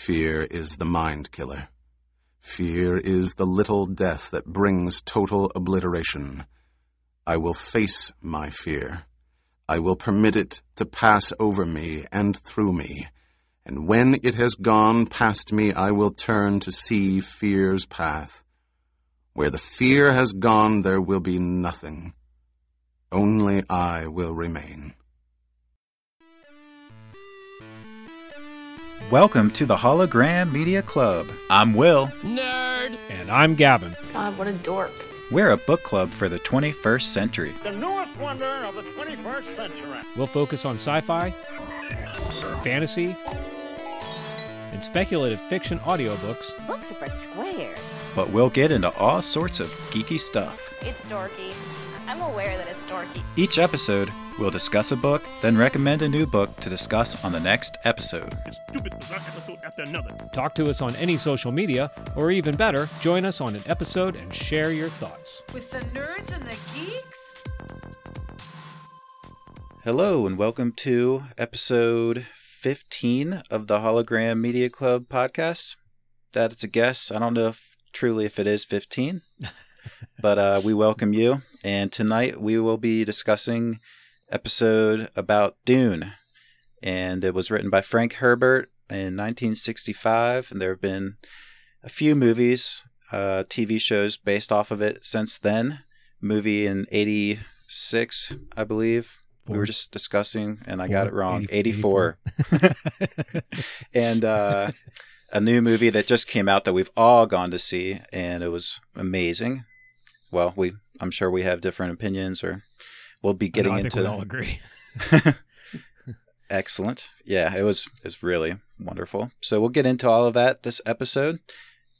Fear is the mind killer. Fear is the little death that brings total obliteration. I will face my fear. I will permit it to pass over me and through me. And when it has gone past me, I will turn to see fear's path. Where the fear has gone, there will be nothing. Only I will remain. Welcome to the HoloGraham Media Club. I'm Will. Nerd! And I'm Gavin. God, what a dork. We're a book club for the 21st century. The newest wonder of the 21st century. We'll focus on sci fi, fantasy, and speculative fiction audiobooks. Books are for squares. But we'll get into all sorts of geeky stuff. It's dorky. I'm aware that it's dorky. Each episode, we'll discuss a book, then recommend a new book to discuss on the next episode. Stupid episode after another. Talk to us on any social media, or even better, join us on an episode and share your thoughts. With the nerds and the geeks? Hello, and welcome to episode 15 of the HoloGraham Media Club podcast. That's a guess. I don't know if truly if it is 15, but uh, we welcome you. And tonight we will be discussing episode about Dune. And it was written by Frank Herbert in 1965, and there have been a few movies, uh, TV shows based off of it since then. Movie in 86, I believe. We were just discussing, and I got it wrong. 80 84. and uh, a new movie that just came out that we've all gone to see, and it was amazing. Well, we I'm sure we have different opinions, or we'll be getting I into. think we all agree. Excellent. Yeah, it was it was really wonderful. So we'll get into all of that this episode,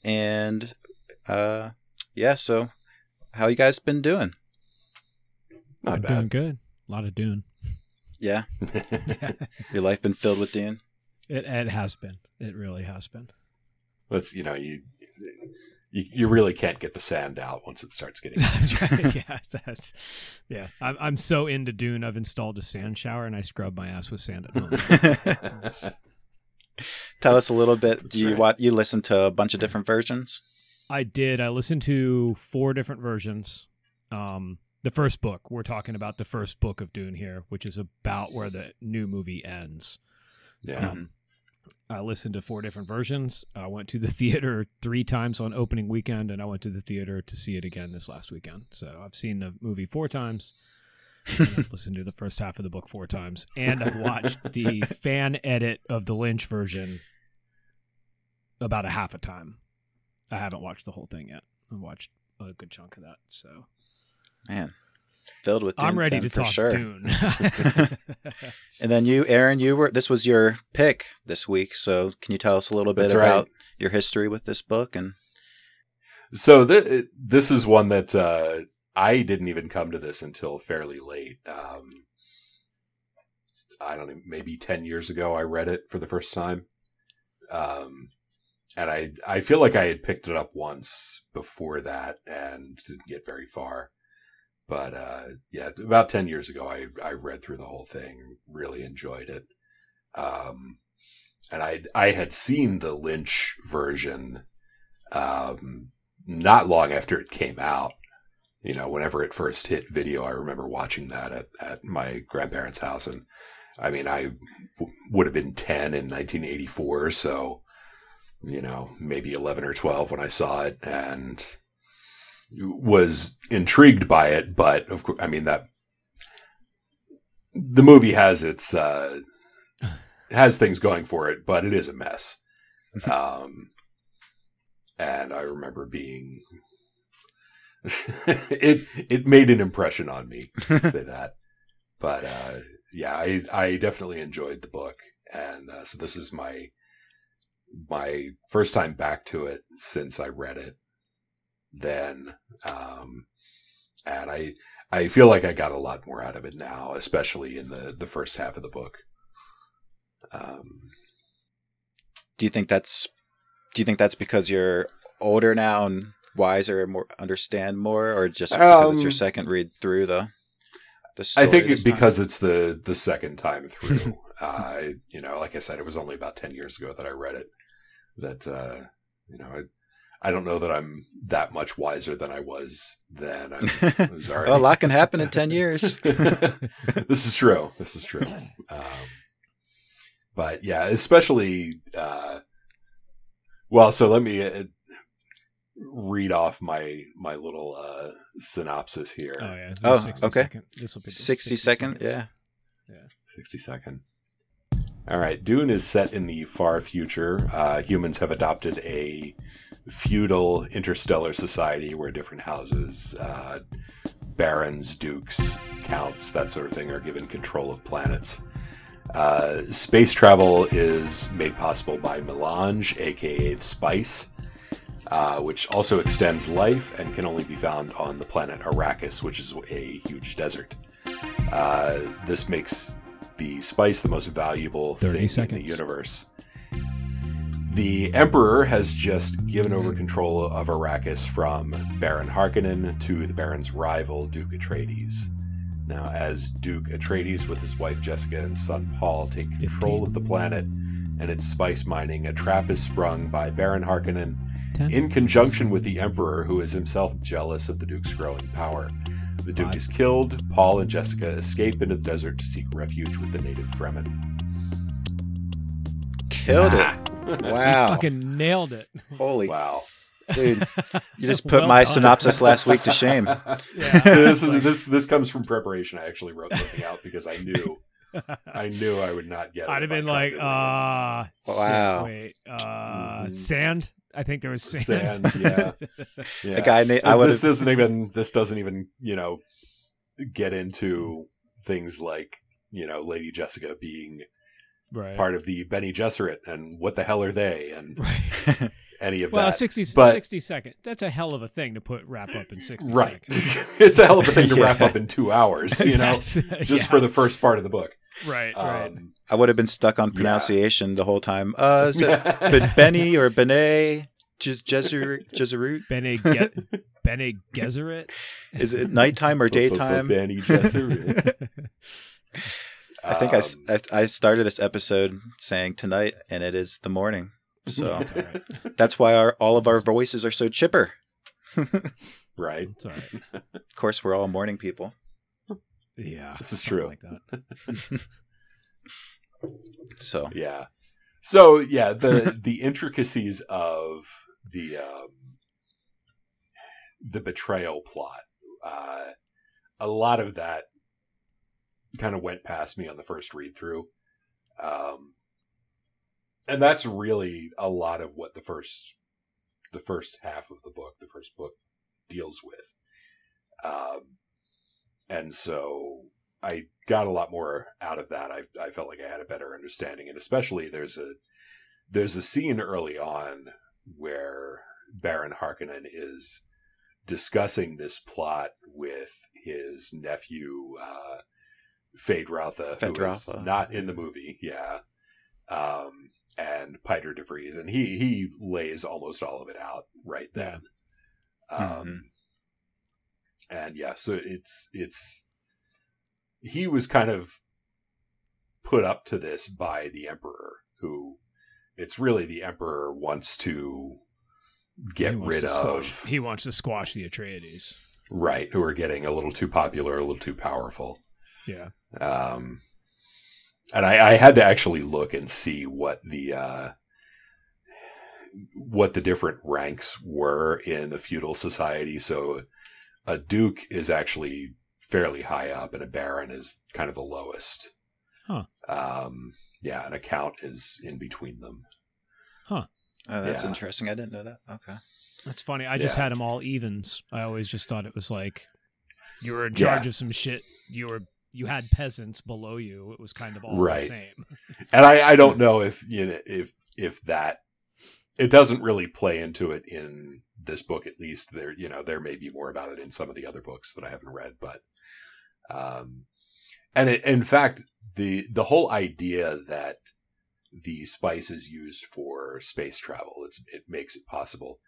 and uh, yeah. So how you guys been doing? Not I'm bad. doing good. A lot of Dune. Yeah, your life been filled with Dune. It, it has been. It really has been. Let's you know you, you you really can't get the sand out once it starts getting. That's right. Yeah, that's yeah. I'm I'm so into Dune. I've installed a sand shower and I scrub my ass with sand at home. Tell us a little bit. That's Do you right. what you listen to a bunch of different versions? I did. I listened to four different versions. Um, the first book. We're talking about the first book of Dune here, which is about where the new movie ends. yeah, Um, I listened to four different versions. I went to the theater three times on opening weekend, and I went to the theater to see it again this last weekend. So I've seen the movie four times. I've listened to the first half of the book four times, and I've watched the fan edit of the Lynch version about a half a time. I haven't watched the whole thing yet. I've watched a good chunk of that, so Man, filled with. Dune I'm ready to for talk sure. Dune. And then you, Aaron, you were this was your pick this week. So can you tell us a little bit That's right. about your history with this book and So th- this is one that uh, I didn't even come to this until fairly late. Um, I don't know, maybe ten years ago. I read it for the first time, um, and I I feel like I had picked it up once before that and didn't get very far. But uh, yeah, about ten years ago, I I read through the whole thing, really enjoyed it, um, and I I had seen the Lynch version. Um, not long after it came out. You know, whenever it first hit video, I remember watching that at, at my grandparents' house. And I mean, I w- would have been 10 in 1984. So, you know, maybe 11 or 12 when I saw it and was intrigued by it. But of course, I mean, that the movie has its, uh, has things going for it, but it is a mess. Um, and I remember being it it made an impression on me. Let's say that. But uh, yeah, I I definitely enjoyed the book, and uh, so this is my my first time back to it since I read it. Then, um, and I I feel like I got a lot more out of it now, especially in the the first half of the book. Um, do you think that's do you think that's because you're older now and wiser and more understand more or just because it's your Um, second read through the the story I think it, because it's the the second time through. uh, you know, like I said, it was only about ten years ago that I read it, that uh, you know I. I don't know that I'm that much wiser than I was then. I, I was already Oh, a lot can happen in 10 years. this is true. This is true. Um, but yeah, especially. Uh, well, so let me uh, read off my my little uh, synopsis here. Oh yeah. Oh, 60 okay. second. This will be the 60 second. seconds. Yeah. Yeah. 60 second. All right. Dune is set in the far future. Uh, humans have adopted a feudal interstellar society where different houses, uh, barons, dukes, counts, that sort of thing, are given control of planets. Uh, space travel is made possible by melange, aka spice, uh, which also extends life and can only be found on the planet Arrakis, which is a huge desert. Uh, this makes the spice the most valuable 30 thing in the universe. The Emperor has just given over control of Arrakis from Baron Harkonnen to the Baron's rival, Duke Atreides. Now, as Duke Atreides with his wife Jessica and son Paul take control 15. of the planet and its spice mining, a trap is sprung by Baron Harkonnen 10. in conjunction with the Emperor, who is himself jealous of the Duke's growing power. The Duke Five. is killed. Paul and Jessica escape into the desert to seek refuge with the native Fremen. Killed Ah. it. Wow. Fucking nailed it. Holy Wow. dude. You just put Well my done. synopsis last week to shame. Yeah. so this is this this comes from preparation. I actually wrote something out because I knew I knew I would not get it. I'd have been like, tried uh, Wow. shit, wait, uh, Mhm. sand. I think there was sand. Sand, yeah. The guy na- I would this have doesn't even this doesn't even you know get into things like you know Lady Jessica being right. part of the Bene Gesserit and what the hell are they and right. any of Well, that. 60, but- 60 second. That's a hell of a thing to put wrap up in 60 right. seconds. it's a hell of a thing to wrap up in two hours, you know, Yes. just Yeah. for the first part of the book. Right, right. Um, I would have been stuck on Yeah. pronunciation the whole time. Uh is it Benny or Benet? Je- Jezer Jezerut? Bene, Ge- Bene Gesserit? Is it nighttime or daytime? Benny Gesserit. I think Um, I I started this episode saying tonight, and it is the morning. So That's all right. that's why our all of our voices are so chipper. right. That's all right. Of course, we're all morning people. Yeah. This is true. Like that. So Yeah. So yeah, the the intricacies of the um, the betrayal plot, uh, a lot of that kind of went past me on the first read through, um, and that's really a lot of what the first the first half of the book, the first book, deals with. Um, and so I got a lot more out of that. I I felt like I had a better understanding, and especially there's a there's a scene early on where Baron Harkonnen is discussing this plot with his nephew uh, Feyd-Rautha, who is not in the movie, yeah, um, and Piter DeVries, and he he lays almost all of it out right then. Um, Mhm. and yeah, so it's it's he was kind of put up to this by the emperor, who it's really the emperor wants to get wants rid to of, Squash, he wants to squash the Atreides. right? Who are getting a little too popular, a little too powerful. Yeah. Um, and I, I had to actually look and see what the uh, what the different ranks were in a feudal society. So a duke is actually fairly high up, and a baron is kind of the lowest. Huh. Um, yeah, and a count is in between them. oh, that's Yeah. interesting. I didn't know that. Okay. That's funny. I just Yeah. had them all evens. I always just thought it was like you were in Yeah. charge of some shit. You were you had peasants below you. It was kind of all Right. the same. and I, I don't know if you know if if that it doesn't really play into it in this book at least there you know there may be more about it in some of the other books that I haven't read but um and it, in fact the the whole idea that the spice is used for space travel it's it makes it possible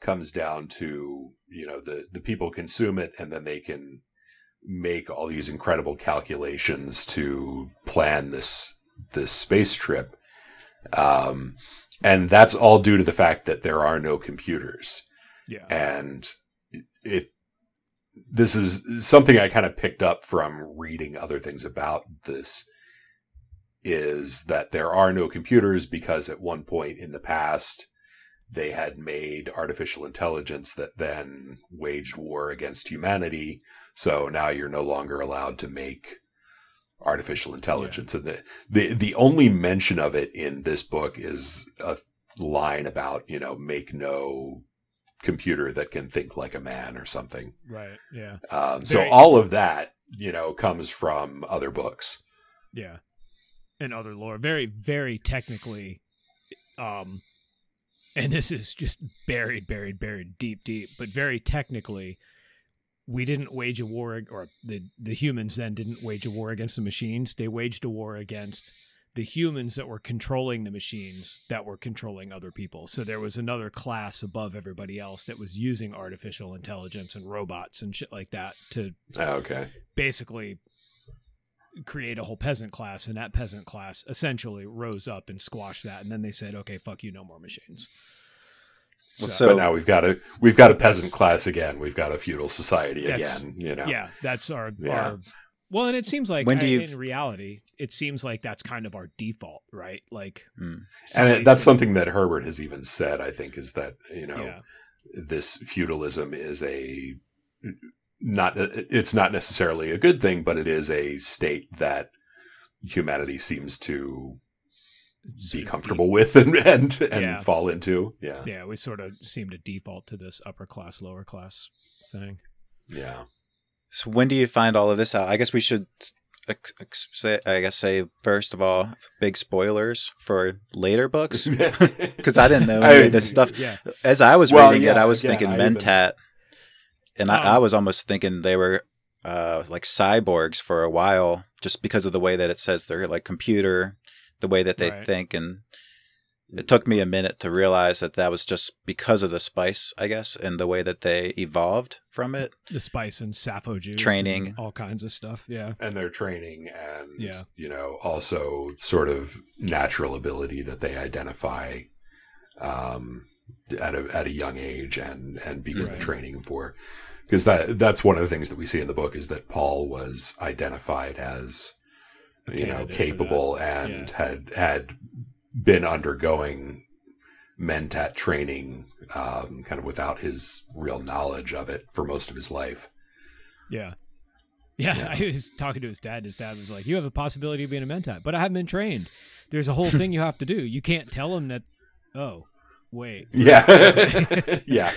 comes down to you know the the people consume it and then they can make all these incredible calculations to plan this this space trip. Um, and that's all due to the fact that there are no computers Yeah. and it this is something i kind of picked up from reading other things about this is that there are no computers because at one point in the past they had made artificial intelligence that then waged war against humanity so now you're no longer allowed to make artificial intelligence and the, the the only mention of it in this book is a line about you know make no computer that can think like a man or something Right. Yeah. um, so Very- all of that you know comes from other books Yeah. And other lore. Very, very technically, um, and this is just buried, buried, buried deep, deep, but very technically, we didn't wage a war, or the, the humans then didn't wage a war against the machines. They waged a war against the humans that were controlling the machines that were controlling other people. So there was another class above everybody else that was using artificial intelligence and robots and shit like that to Ah, okay basically create a whole peasant class and that peasant class essentially rose up and squashed that and then they said okay fuck you no more machines So- so- but now we've got a we've got a peasant class again we've got a feudal society again you know yeah that's our, Yeah. our well and it seems like When do I- you- in reality it seems like that's kind of our default right like Mm. and it, that's something that herbert has even said i think is that you know yeah this feudalism is a not it's not necessarily a good thing but it is a state that humanity seems to Sort be of comfortable with and and, and Yeah. fall into yeah yeah we sort of seem to default to this upper class lower class thing yeah So when do you find all of this out? I guess we should, ex- ex- say, I guess, say first of all, big spoilers for later books because I didn't know any I- of this stuff. yeah As I was Well, reading it, I was again, thinking I even- Mentat, and I, Oh. I was almost thinking they were uh, like cyborgs for a while, just because of the way that it says they're like computer, the way that they Right. think, and it took me a minute to realize that that was just because of the spice, I guess, and the way that they evolved from it. the spice and sapho juice Training. and all kinds of stuff yeah and their training and Yeah. you know also sort of natural ability that they identify um, at a at a young age and and begin the training for because that that's one of the things that we see in the book is that Paul was identified as A you know candidate for that. capable and Yeah. had had been undergoing mentat training um, kind of without his real knowledge of it for most of his life Yeah. Yeah, I was talking to his dad. and His dad was like, "You have a possibility of being a mentat, but I haven't been trained. There's a whole thing you have to do. You can't tell him that. Oh, wait. yeah yeah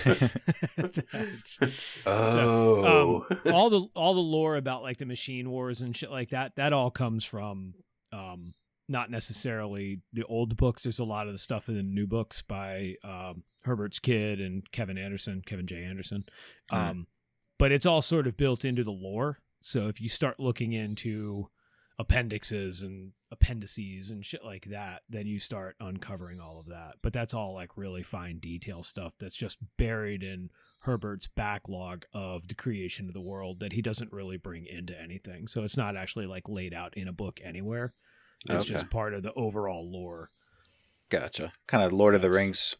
oh um, all the all the lore about like the machine wars and shit like that. That all comes from um, not necessarily the old books. There's a lot of the stuff in the new books by um, Herbert's kid and Kevin Anderson, Kevin J. Anderson. Um, but it's all sort of built into the lore. So if you start looking into appendixes and appendices and shit like that, then you start uncovering all of that. But that's all like really fine detail stuff that's just buried in Herbert's backlog of the creation of the world that he doesn't really bring into anything. So it's not actually like laid out in a book anywhere. It's Okay. just part of the overall lore. Gotcha. Kind of Lord of the Rings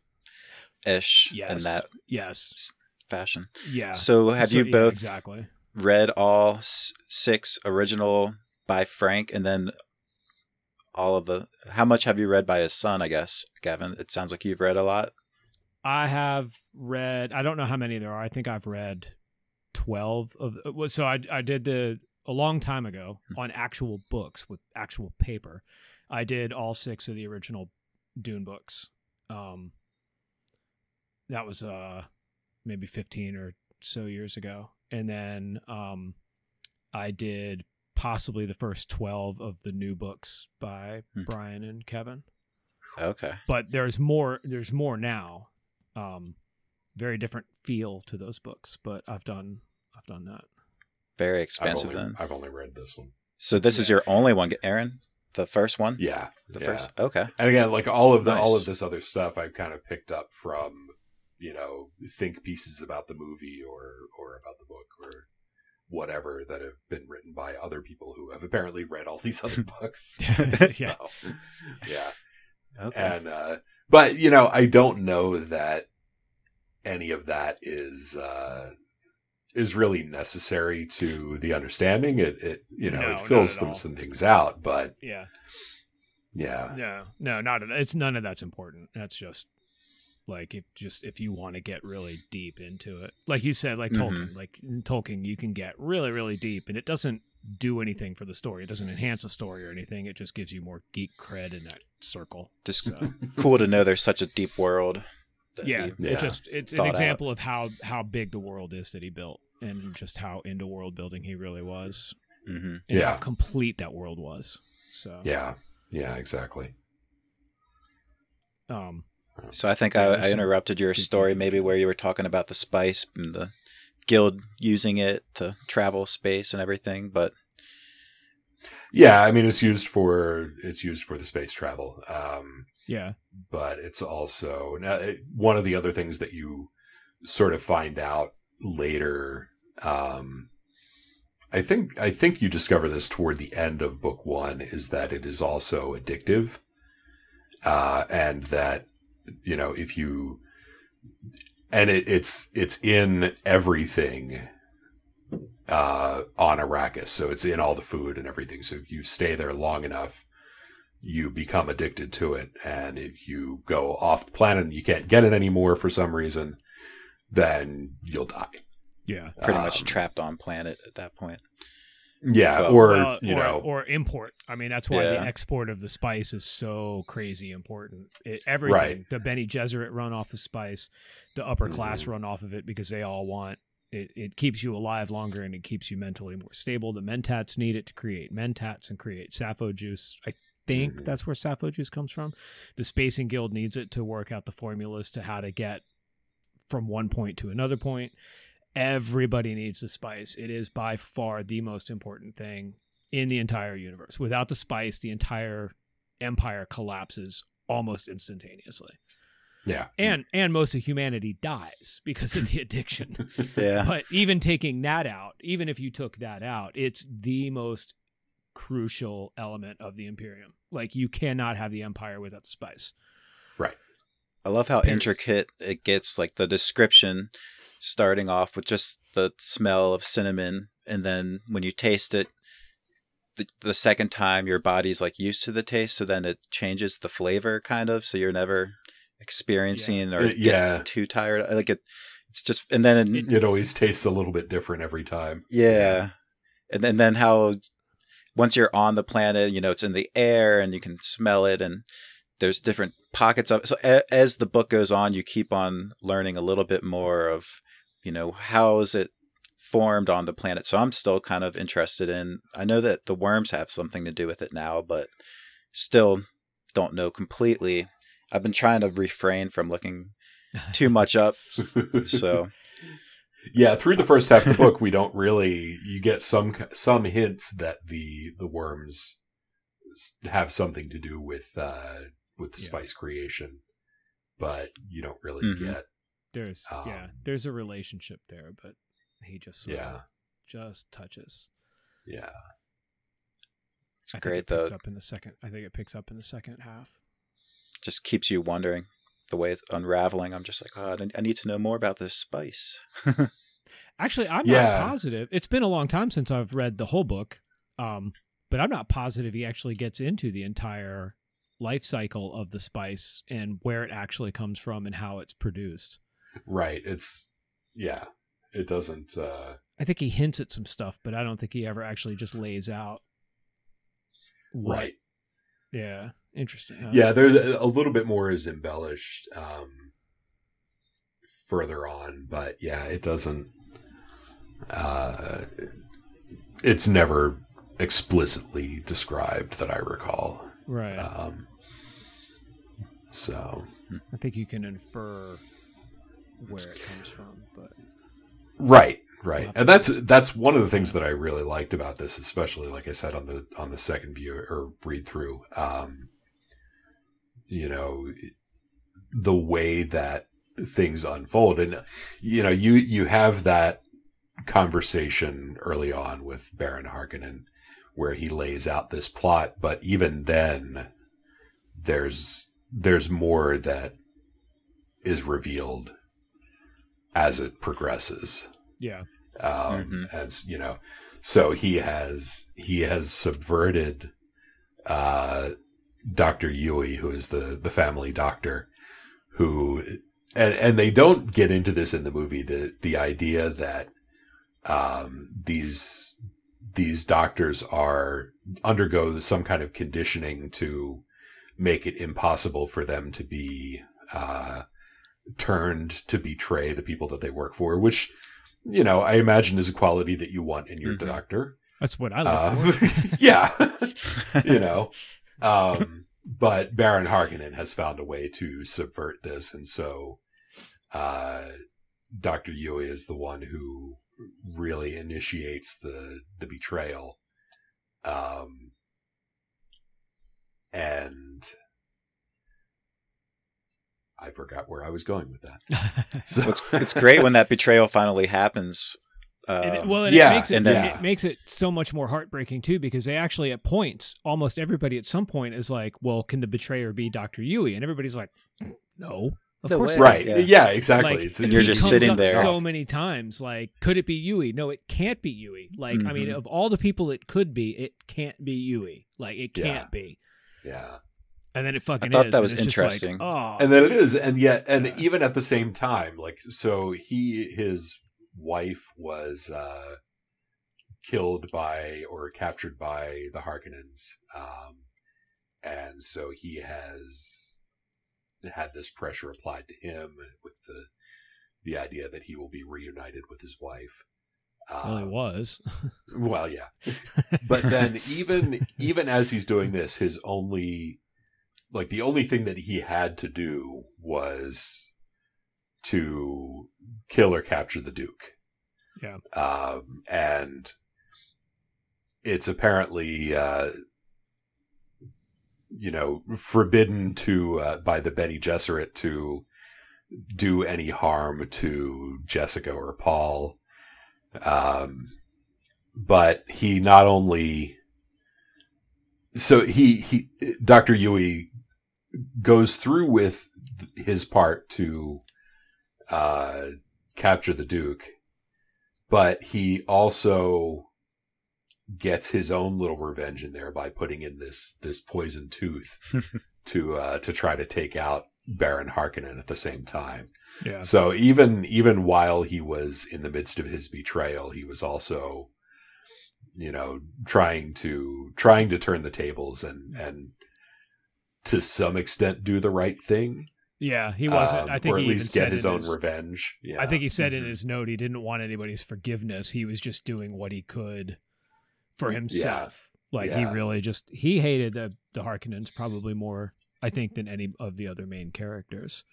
ish Yes. in that yes. fashion. Yeah. So have So- you yeah, both exactly? read all s- six original by Frank and then all of the how much have you read by his son, I guess, Gavin? It sounds like you've read a lot. I have read. I don't know how many there are. I think I've read twelve of. So I I did the a long time ago on actual books with actual paper. I did all six of the original Dune books. Um, that was uh maybe fifteen or so years ago, and then um, I did possibly the first twelve of the new books by Hmm. Brian and Kevin Okay. but there's more there's more now um very different feel to those books but i've done i've done that Very I've expensive only, then. I've only read this one So this is your only one, Aaron? The first one? yeah The yeah. first Okay. and again like all of the all of this other stuff i've kind of picked up from you know think pieces about the movie or or about the book or whatever that have been written by other people who have apparently read all these other books Yeah. So, yeah Okay. and uh but you know, I don't know that any of that is uh, is really necessary to the understanding. It, it you know, No, it fills them all. some things out, but Yeah. yeah, No, no, not it's none of that's important. That's just like if just if you want to get really deep into it, like you said, like Mhm. Tolkien, like in Tolkien, you can get really, really deep, and it doesn't do anything for the story. It doesn't enhance the story or anything. It just gives you more geek cred in that circle. Just So cool to know there's such a deep world. that yeah, he- Yeah. it just it's an thought out. example of how how big the world is that he built, and just how into world building he really was, mm-hmm. and how complete that world was. So yeah, yeah, exactly. um, So I think I, I interrupted your story maybe where you were talking about the spice and the guild using it to travel space and everything, but Yeah, I mean, it's used for it's used for the space travel. Um, yeah, but it's also now, one of the other things that you sort of find out later. Um, I think I think you discover this toward the end of book one is that it is also addictive, uh, and that you know if you and it, it's it's in everything uh, on Arrakis, so it's in all the food and everything. So if you stay there long enough, you become addicted to it. And if you go off the planet and you can't get it anymore for some reason, then you'll die. yeah. pretty much Um, trapped on planet at that point. Yeah, Well- or Well, you or, know, or import. I mean, that's why the export of the spice is so crazy important. It, everything, Right. the Bene Gesserit run off of spice, the upper class Mm-hmm. run off of it because they all want it. It keeps you alive longer and it keeps you mentally more stable. The mentats need it to create mentats and create sapho juice. I think Mhm. that's where sapho juice comes from. The Spacing Guild needs it to work out the formulas to how to get from one point to another point. Everybody needs the spice. It is by far the most important thing in the entire universe. Without the spice, the entire empire collapses almost instantaneously. yeah, And and most of humanity dies because of the addiction. Yeah. but even taking that out, even if you took that out, it's the most crucial element of the imperium. Like you cannot have the empire without the spice. Right. I love how Period. intricate it gets, like the description starting off with just the smell of cinnamon, and then when you taste it, the, the second time your body's like used to the taste, so then it changes the flavor kind of, so you're never experiencing or Uh, getting yeah. too tired. Like it, it's just, and then It- it always tastes a little bit different every time. yeah. And then, then how once you're on the planet, you know, it's in the air and you can smell it and there's different pockets of. So a, as the book goes on, you keep on learning a little bit more of, you know, how is it formed on the planet. So I'm still kind of interested in I know that the worms have something to do with it now, but still don't know completely. I've been trying to refrain from looking too much up. So yeah, through the first half of the book, we don't really. You get some some hints that the the worms have something to do with uh, with the Yeah. spice creation, but you don't really Mhm. get. There's yeah, Um, there's a relationship there, but he just sort of Yeah, just touches. yeah, it's I think great it picks though. up in the second. I think it picks up in the second half. just keeps you wondering the way it's unraveling. I'm just like, oh, I- I need to know more about this spice. Actually, I'm Yeah. not positive. It's been a long time since I've read the whole book, um, but I'm not positive he actually gets into the entire life cycle of the spice and where it actually comes from and how it's produced. Right. It's yeah. It doesn't. uh I think he hints at some stuff, but I don't think he ever actually just lays out. what- Right. Yeah. Interesting. huh? yeah there's a a little bit more is embellished um further on but yeah it doesn't uh it's never explicitly described that i recall Right. um so I think you can infer where it comes from, but right right. And that's cons- that's one of the things that i really liked about this especially like i said on the on the second view or read through um you know the way that things unfold. And you know you you have that conversation early on with Baron Harkonnen where he lays out this plot but even then there's there's more that is revealed as it progresses. Yeah. Um, as you know, so he has he has subverted uh, Doctor Yueh, who is the the family doctor, who and and they don't get into this in the movie the the idea that um, these these doctors are undergo some kind of conditioning to make it impossible for them to be uh, turned to betray the people that they work for, which you know I imagine is a quality that you want in your Mhm. doctor. That's what I look Uh, for. yeah, you know. Um, but Baron Harkonnen has found a way to subvert this, and so uh, Doctor Yueh is the one who really initiates the the betrayal. Um, and I forgot where I was going with that. So It's, it's great when that betrayal finally happens. And it- Um, well, and yeah, it makes it, and then- it makes it so much more heartbreaking too, because they actually at points, almost everybody at some point is like, "Well, can the betrayer be Doctor Yueh?" And everybody's like, "No, of No course way. not." right, Yeah. yeah, exactly. Like, it's, And you're just sitting there. so many times. Like, could it be Yueh? No, it can't be Yueh. Like, I mean, Mhm. of all the people it could be, it can't be Yueh. Like, it can't Yeah. be. yeah. And then it fucking I thought is. that was it's just like, interesting. oh, and then it is and yet and Yeah. even at the same time like so he his wife was uh killed by or captured by the harkonnens um and so he has had this pressure applied to him with the the idea that he will be reunited with his wife well, it Um, was. well yeah but then even even as he's doing this his only like the only thing that he had to do was to kill or capture the duke Yeah. um and it's apparently uh you know forbidden to uh, by the Bene Gesserit to do any harm to Jessica or Paul um but he not only so he he Dr. Yueh goes through with his part to uh capture the duke but he also gets his own little revenge in there by putting in this this poison tooth to uh to try to take out Baron Harkonnen at the same time Yeah. so even even while he was in the midst of his betrayal, he was also, you know, trying to trying to turn the tables and and to some extent do the right thing. Yeah, he wasn't. um, I think or at he least get his own his- revenge. Yeah, I think he said in Mhm. his note he didn't want anybody's forgiveness. He was just doing what he could for himself. Like he really just he hated the the Harkonnens probably more, I think, than any of the other main characters.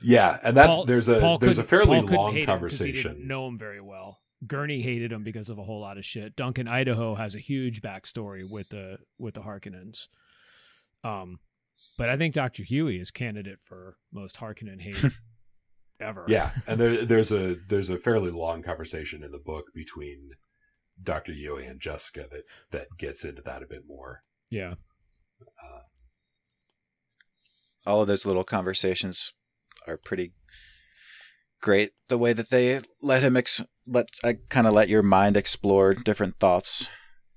yeah, and that's Paul- there's a Paul there's a fairly long hate him 'cause He didn't conversation. know him very well. Gurney hated him because of a whole lot of shit. Duncan Idaho has a huge backstory with the with the Harkonnens. Um, but I think Doctor Huey is candidate for most Harkonnen hate ever. Yeah, and there, there's a there's a fairly long conversation in the book between Doctor Huey and Jessica that that gets into that a bit more. yeah. Uh, all of those little conversations are pretty great. The way that they let him ex- let I kind of let your mind explore different thoughts,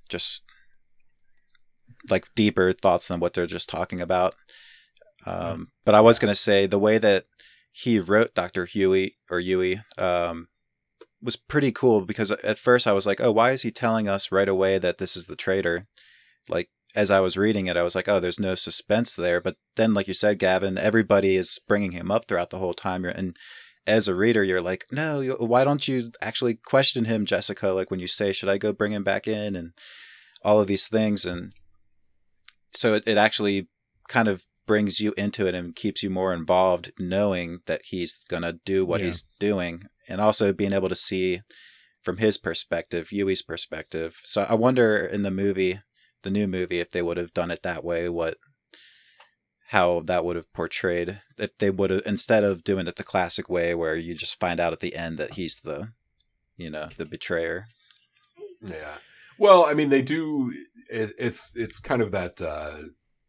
just like deeper thoughts than what they're just talking about. Um, but I was gonna say the way that he wrote Doctor Huey or Huey um, was pretty cool because at first I was like, oh, why is he telling us right away that this is the traitor? Like as I was reading it, I was like, oh, there's no suspense there. But then, like you said, Gavin, everybody is bringing him up throughout the whole time. And as a reader, you're like, no, why don't you actually question him, Jessica? Like when you say, should I go bring him back in? And all of these things. And so it, it actually kind of brings you into it and keeps you more involved knowing that he's going to do what Yeah. he's doing. And also being able to see from his perspective, Yueh's perspective. So I wonder in the movie, the new movie, if they would have done it that way, what, how that would have portrayed. If they would have, instead of doing it the classic way where you just find out at the end that he's the, you know, the betrayer. Yeah. Well, I mean, they do. It, it's it's kind of that uh,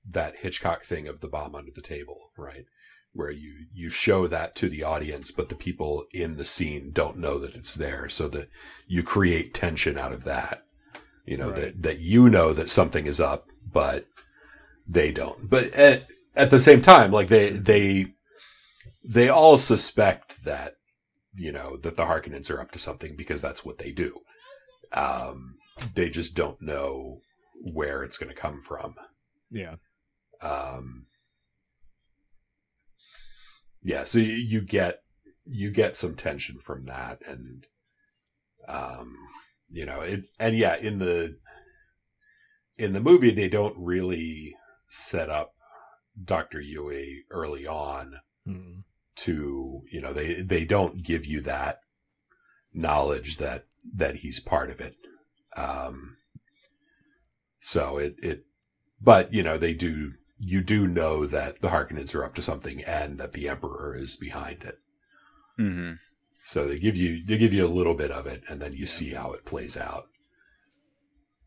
that Hitchcock thing of the bomb under the table, right? Where you you show that to the audience, but the people in the scene don't know that it's there, so that you create tension out of that. You know Right. that that you know that something is up, but they don't. But at, at the same time, like they they they all suspect that you know that the Harkonnens are up to something because that's what they do. Um, they just don't know where it's going to come from. Yeah. Um, yeah, so you, you get you get some tension from that, and um, you know it, and yeah, in the in the movie they don't really set up Doctor Yueh early on Mm. to you know they they don't give you that knowledge that that he's part of it um so it it but you know they do you do know that the Harkonnens are up to something and that the emperor is behind it Mm-hmm. so they give you they give you a little bit of it and then you Yeah. see how it plays out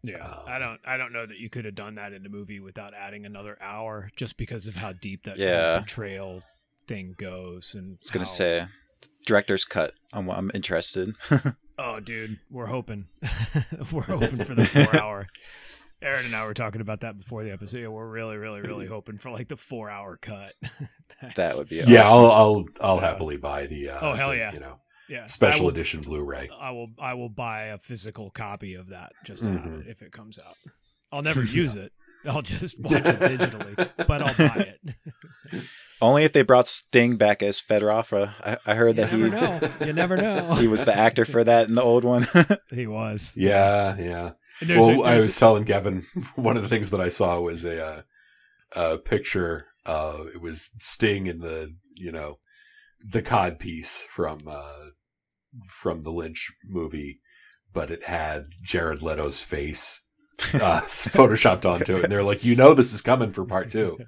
Yeah, Um, I don't. I don't know that you could have done that in the movie without adding another hour, just because of how deep that Yeah. betrayal thing goes. And I was gonna how- say, director's cut. I'm, I'm interested. oh, dude, we're hoping, we're hoping for the four hour. Aaron and I were talking about that before the episode. Yeah, we're really, really, really hoping for like the four hour cut. that would be yeah awesome. I'll I'll I'll Yeah. happily buy the uh Oh, hell the, yeah. you know yeah. Special will- edition Blu-ray I will I will buy a physical copy of that just to have Mhm. it if it comes out. I'll never use it. I'll just watch it digitally, but I'll buy it. Only if they brought Sting back as Feyd-Rautha. I, I heard You that never he know. You never know. he was the actor for that in the old one. He was. yeah yeah And well, a- I there's was telling Gavin one of the things that I saw was a uh, a picture. Uh, it was Sting in the you know the cod piece from uh, from the Lynch movie, but it had Jared Leto's face uh, photoshopped onto it, and they're like, you know, this is coming for part two.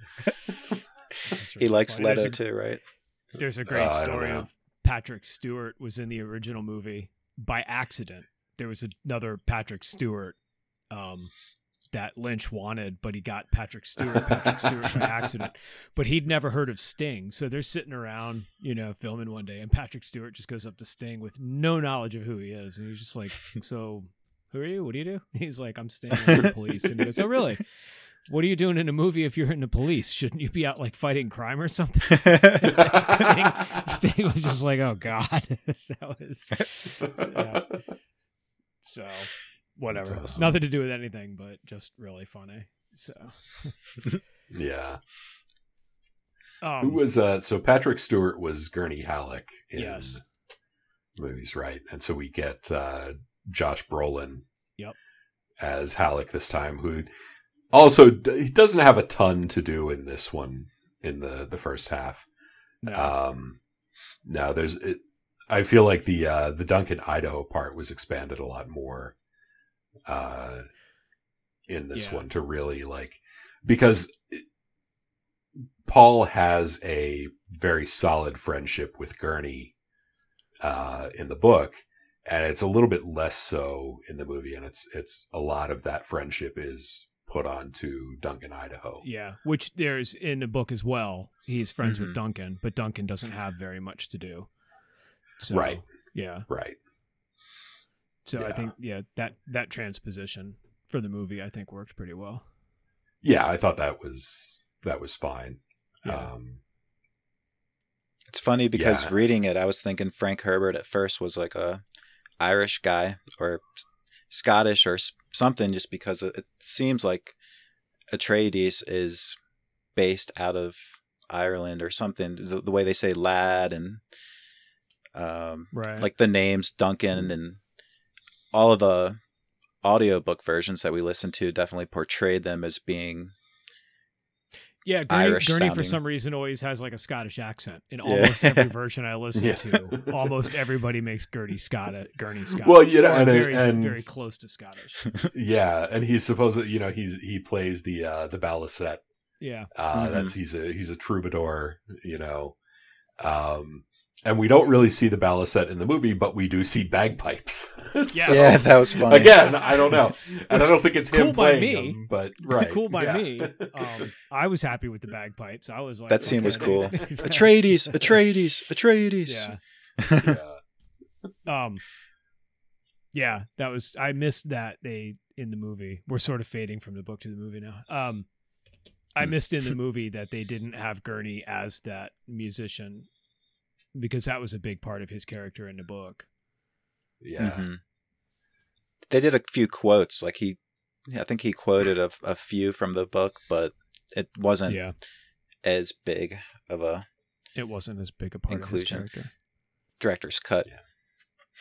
He likes funny. There's Leto a- too, right? There's a Uh, great I don't story of Patrick Stewart was in the original movie by accident. There was another Patrick Stewart um, that Lynch wanted, but he got Patrick Stewart, Patrick Stewart by accident. But he'd never heard of Sting, so they're sitting around, you know, filming one day, and Patrick Stewart just goes up to Sting with no knowledge of who he is, and he's just like, "So, who are you? What do you do?" He's like, "I'm Sting, I'm the police," and he goes, "Oh, really?" What are you doing in a movie if you're in the police? Shouldn't you be out like fighting crime or something? Sting, Sting was just like, "Oh God, that was." yeah. So, whatever. Awesome. Nothing to do with anything, but just really funny. So, Yeah, um, who was uh? So Patrick Stewart was Gurney Halleck in Yes. movies, right? And so we get uh, Josh Brolin, Yep. as Halleck this time, who also d- he doesn't have a ton to do in this one in the the first half. no, Um, no, there's. It, I feel like the uh, the Duncan Idaho part was expanded a lot more uh, in this Yeah. one to really like because it, Paul has a very solid friendship with Gurney uh, in the book, and it's a little bit less so in the movie, and it's it's a lot of that friendship is put on to Duncan Idaho. yeah, which there's in the book as well. He's friends Mhm. with Duncan, but Duncan doesn't have very much to do. So, Right. Yeah. Right. So I think yeah that that transposition for the movie I think worked pretty well. Yeah, I thought that was that was fine. Yeah. Um, It's funny because Yeah. reading it, I was thinking Frank Herbert at first was like a Irish guy or Scottish or something, just because it, seems like Atreides is based out of Ireland or something. The, the way they say lad and um, Right. like the names Duncan and all of the audiobook versions that we listened to definitely portrayed them as being Yeah, Gurney, Irish Gurney for some reason always has like a Scottish accent in Yeah. almost every version I listen Yeah. to. Almost everybody makes Gurney Scott Gurney Scottish. Well, you know, and- very, and- very close to Scottish. yeah, and he's supposed to, you know, he's he plays the uh, the balisette. Yeah, Uh, Mhm. That's he's a he's a troubadour, you know. Um, and we don't really see the balisette in the movie, but we do see bagpipes. So, yeah, that was funny. Again, I don't know, and I don't think it's him Cool by playing me. them, but right, cool by yeah. me. Um, I was happy with the bagpipes. I was like, That scene was cool. that's- Atreides, Atreides, Atreides. Yeah. Yeah. Um. Yeah, that was. I missed that they in the movie. We're sort of fading from the book to the movie now. Um, I Hmm. missed in the movie that they didn't have Gurney as that musician because that was a big part of his character in the book. yeah. Mhm. They did a few quotes, like he, I think he quoted a, a few from the book, but it wasn't Yeah, as big of a it wasn't as big a part Inclusion. of his character. director's cut. Yeah.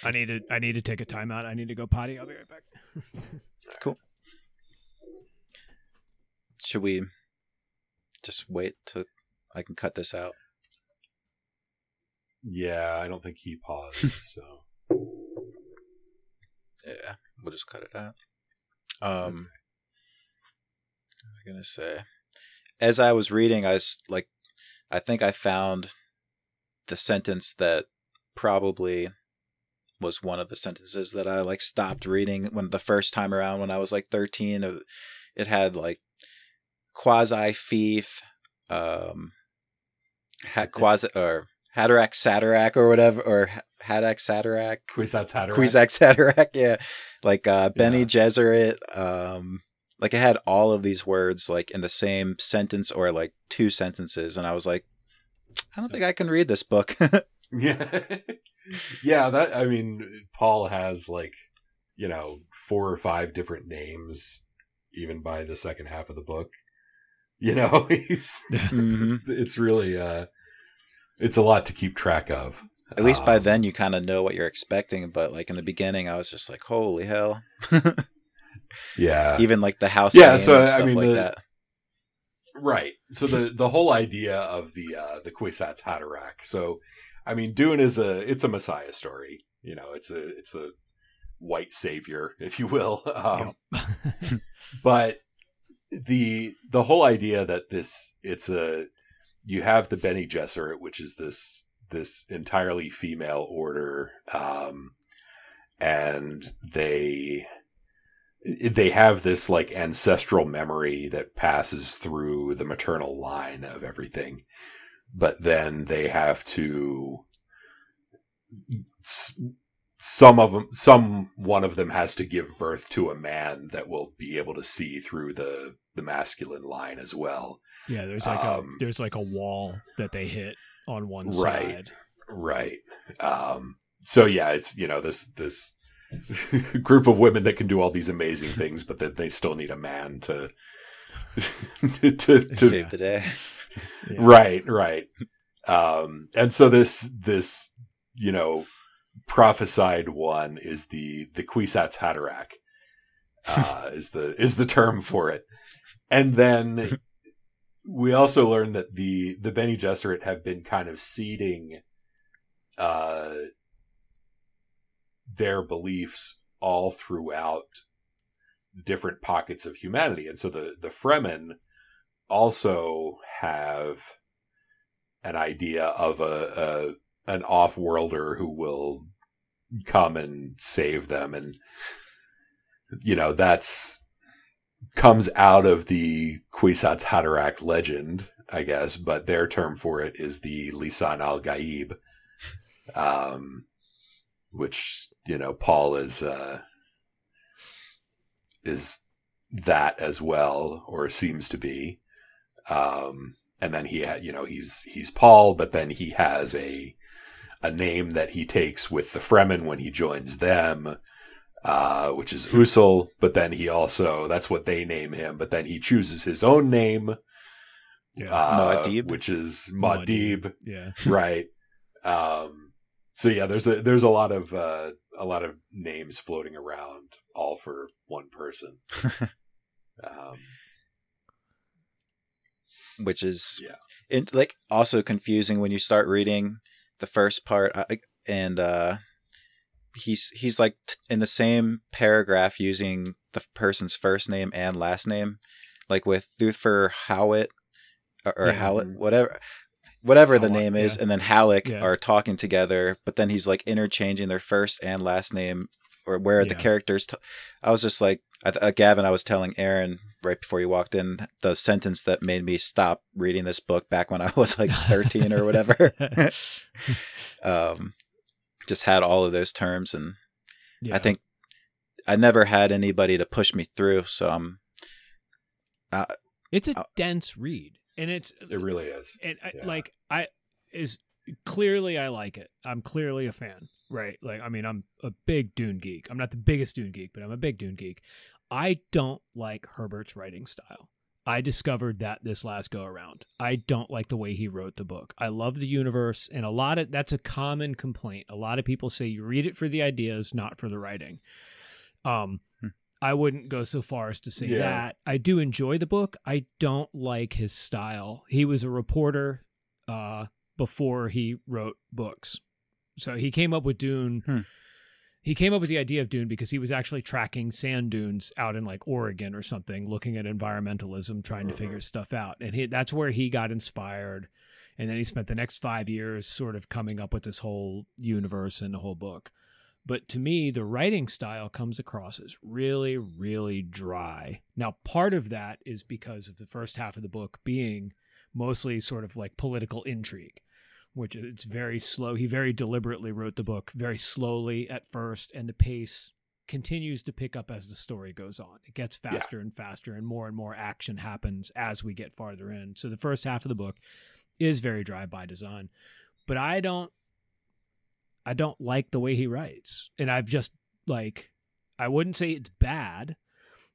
I need to. I need to take a timeout. I need to go potty. I'll be right back. Cool. Should we just wait to? I can cut this out. Yeah, I don't think he paused. So Yeah, we'll just cut it out. Um, I was gonna say? As I was reading, I was like, I think I found the sentence that probably was one of the sentences that I like stopped reading when the first time around when I was like thirteen. It, it had like quasi fief, um, had quasi or Haderach Satarak or whatever or Hadak Satarak. Kwisatz Haderach. Kwisatz Haderach, yeah, like uh, Bene Yeah. Gesserit. Um, like it had all of these words like in the same sentence or like two sentences, and I was like, I don't think I can read this book. Yeah. yeah, that I mean Paul has like, you know, four or five different names even by the second half of the book. You know, he's Mhm. it's really uh it's a lot to keep track of. At least by Um, then you kind of know what you're expecting, but like in the beginning, I was just like, holy hell! Yeah. Even like the house, Yeah, so, and I mean, like the- that. Right. So the the whole idea of the uh the Kwisatz Haderach. So I mean Dune is a it's a messiah story. You know, it's a it's a white savior, if you will. Um but the the whole idea that this it's a you have the Bene Gesserit, which is this this entirely female order, um, and they they have this like ancestral memory that passes through the maternal line of everything, but then they have to some of them some one of them has to give birth to a man that will be able to see through the the masculine line as well yeah, there's like Um, a there's like a wall that they hit on one Right. side. right um so yeah it's you know this this group of women that can do all these amazing things but that they still need a man to to to, Save the day. Yeah. right right um and so this this you know prophesied one is the the Kwisatz Haderach uh is the is the term for it and then we also learned that the the Bene Gesserit have been kind of seeding uh their beliefs all throughout different pockets of humanity. And so the the Fremen also have an idea of a, a an off-worlder who will come and save them. And you know that's comes out of the Kwisatz Haderach legend I guess but their term for it is the Lisan al-Gaib um which you know Paul is uh is that as well or seems to be. Um, and then he had, you know, he's he's Paul, but then he has a a name that he takes with the Fremen when he joins them, uh, which is Usul. But then he also that's what they name him. But then he chooses his own name, Yeah. uh, Muad'Dib? which is Muad'Dib. Muad'Dib, yeah. right? Um, so yeah, there's a there's a lot of uh, a lot of names floating around, all for one person. um, which is Yeah. it, like also confusing when you start reading the first part uh, and uh he's he's like t- in the same paragraph using the person's first name and last name like with Thuther Howitt or, or Yeah. Whatever whatever the name is, yeah. and then Halleck Yeah. are talking together, but then he's like interchanging their first and last name, or where the characters. T- I was just like, I th- uh, Gavin, I was telling Aaron right before you walked in the sentence that made me stop reading this book back when I was like 13 or whatever. um, just had all of those terms, and Yeah. I think I never had anybody to push me through, so I'm. it's a uh, dense read, and it's It really is. and I, Yeah. like I is clearly I like it. I'm clearly a fan, right? Like I mean, I'm a big Dune geek. I'm not the biggest Dune geek, but I'm a big Dune geek. I don't like Herbert's writing style. I discovered that this last go around. I don't like the way he wrote the book. I love the universe, and a lot of that's a common complaint. A lot of people say you read it for the ideas, not for the writing. Um, Hmm. I wouldn't go so far as to say Yeah. that. I do enjoy the book. I don't like his style. He was a reporter uh, before he wrote books, so he came up with Dune. Hmm. He came up with the idea of Dune because he was actually tracking sand dunes out in like Oregon or something, looking at environmentalism, trying to figure mm-hmm. stuff out, and he, that's where he got inspired. And then he spent the next five years sort of coming up with this whole universe and the whole book. But to me, the writing style comes across as really, really dry. Now, part of that is because of the first half of the book being mostly sort of like political intrigue, which it's very slow. He very deliberately wrote the book very slowly at first, and the pace continues to pick up as the story goes on. It gets faster and faster, and more and more action happens as we get farther in. So the first half of the book is very dry by design. But I don't I don't like the way he writes. And I've just like I wouldn't say it's bad.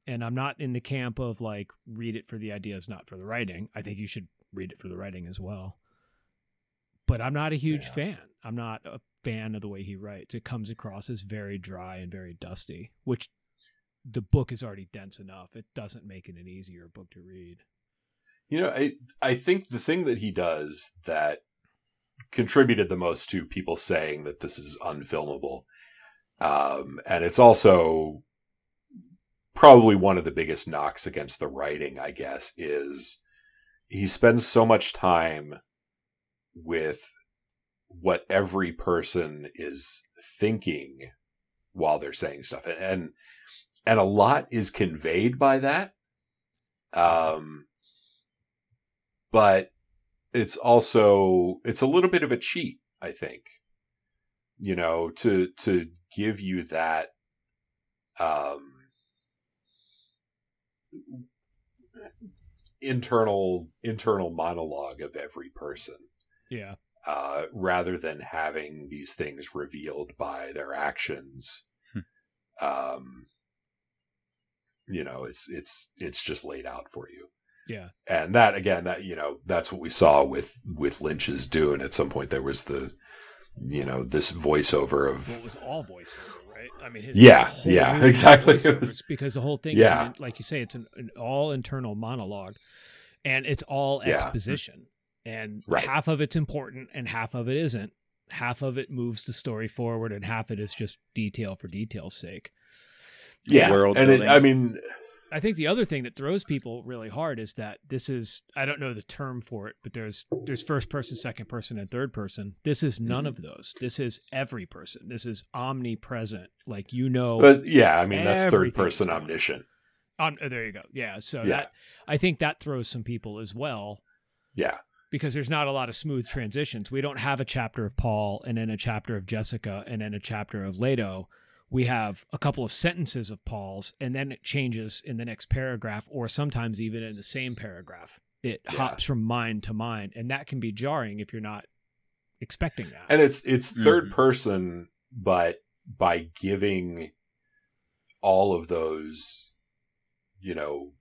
And I'm not in the camp of like read it for the ideas, not for the writing. I think you should read it for the writing as well. But I'm not a huge Yeah. fan. I'm not a fan of the way he writes. It comes across as very dry and very dusty, which the book is already dense enough. It doesn't make it an easier book to read. You know, I I think the thing that he does that contributed the most to people saying that this is unfilmable, um, and it's also probably one of the biggest knocks against the writing, I guess, is he spends so much time with what every person is thinking while they're saying stuff, and and, a lot is conveyed by that. Um, but it's also it's a little bit of a cheat i think you know to to give you that um internal internal monologue of every person Yeah. uh rather than having these things revealed by their actions um you know it's it's it's just laid out for you Yeah. and that again that you know that's what we saw with with lynch's dune at some point there was the you know this voiceover of Well, it was all voiceover, right? I mean, Yeah, yeah, exactly. It was- because the whole thing, Yeah. an, like you say, it's an, an all internal monologue, and it's all Yeah. Exposition, and Right. half of it's important and half of it isn't. Half of it moves the story forward, and half it is just detail for detail's sake. yeah World and it, i mean I think the other thing that throws people really hard is that this is I don't know the term for it, but there's there's first person, second person, and third person. This is Mm-hmm. none of those. This is every person. This is omnipresent. Like you know but yeah i mean that's third person omniscient Um, there you go. Yeah. So Yeah. that I think that throws some people as well yeah because there's not a lot of smooth transitions. We don't have a chapter of Paul and then a chapter of Jessica and then a chapter of Leto. We have a couple of sentences of Paul's and then it changes in the next paragraph or sometimes even in the same paragraph. It Yeah. hops from mind to mind and that can be jarring if you're not expecting that. and it's it's 3rd Mhm. person but by giving all of those you know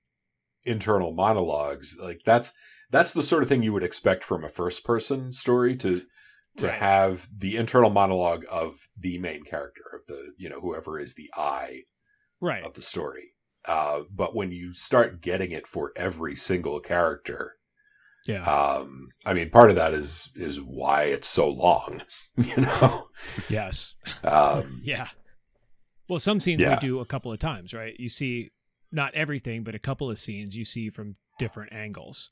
internal monologues like that's that's the sort of thing you would expect from a first person story to to Right. have the internal monologue of the main character of the you know whoever is the i right. of the story uh but when you start getting it for every single character Yeah. um i mean part of that is is why it's so long you know yes. um Yeah. Well, some scenes Yeah. we do a couple of times, right? You see not everything, but a couple of scenes you see from different angles.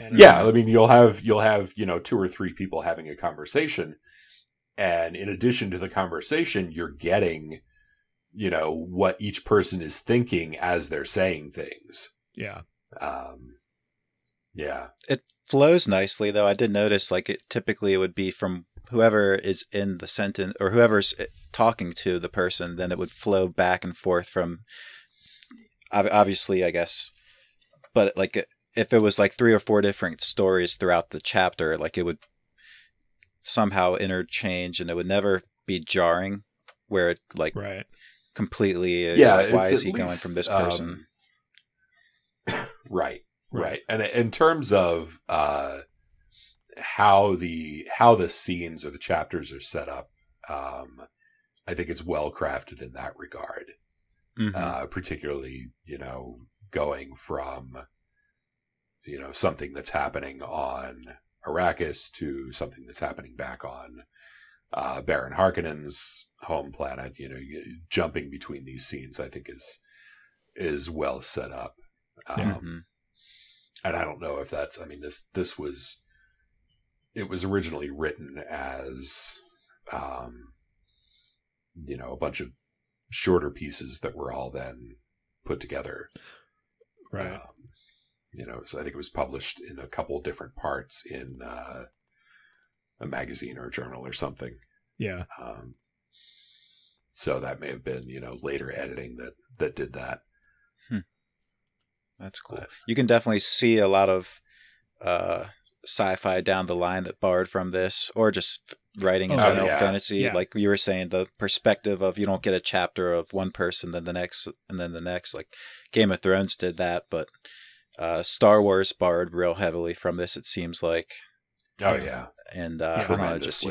And Yeah, I mean you'll have you'll have, you know, two or three people having a conversation and in addition to the conversation you're getting you know what each person is thinking as they're saying things. yeah, Um yeah. It flows nicely though. I did notice like it typically it would be from whoever is in the sentence or whoever's eh, talking to the person, then it would flow back and forth from obviously, I guess. But like if it was like three or four different stories throughout the chapter, like it would somehow interchange and it would never be jarring where it like right. completely uh, Yeah, like, why is at he going from this um, person? Right, Right. right. And in terms of uh how the how the scenes or the chapters are set up, um I think it's well crafted in that regard. Mhm. uh, particularly you know going from you know something that's happening on Arrakis to something that's happening back on uh, Baron Harkonnen's home planet. You know, jumping between these scenes, I think is is well set up. Um, Mhm. and I don't know if that's. I mean, this this was it was originally written as um, you know a bunch of shorter pieces that were all then put together. Right. Um, you know, so I think it was published in a couple different parts in uh, a magazine or a journal or something. yeah. Um, so that may have been you know later editing that that did that. That's cool. But- You can definitely see a lot of uh, sci-fi down the line that borrowed from this, or just writing in Oh, general yeah. fantasy. Yeah. Like you were saying, the perspective of you don't get a chapter of one person, then the next, and then the next. Like Game of Thrones did that, but uh, Star Wars borrowed real heavily from this. It seems like, Oh Yeah. yeah, and uh, I just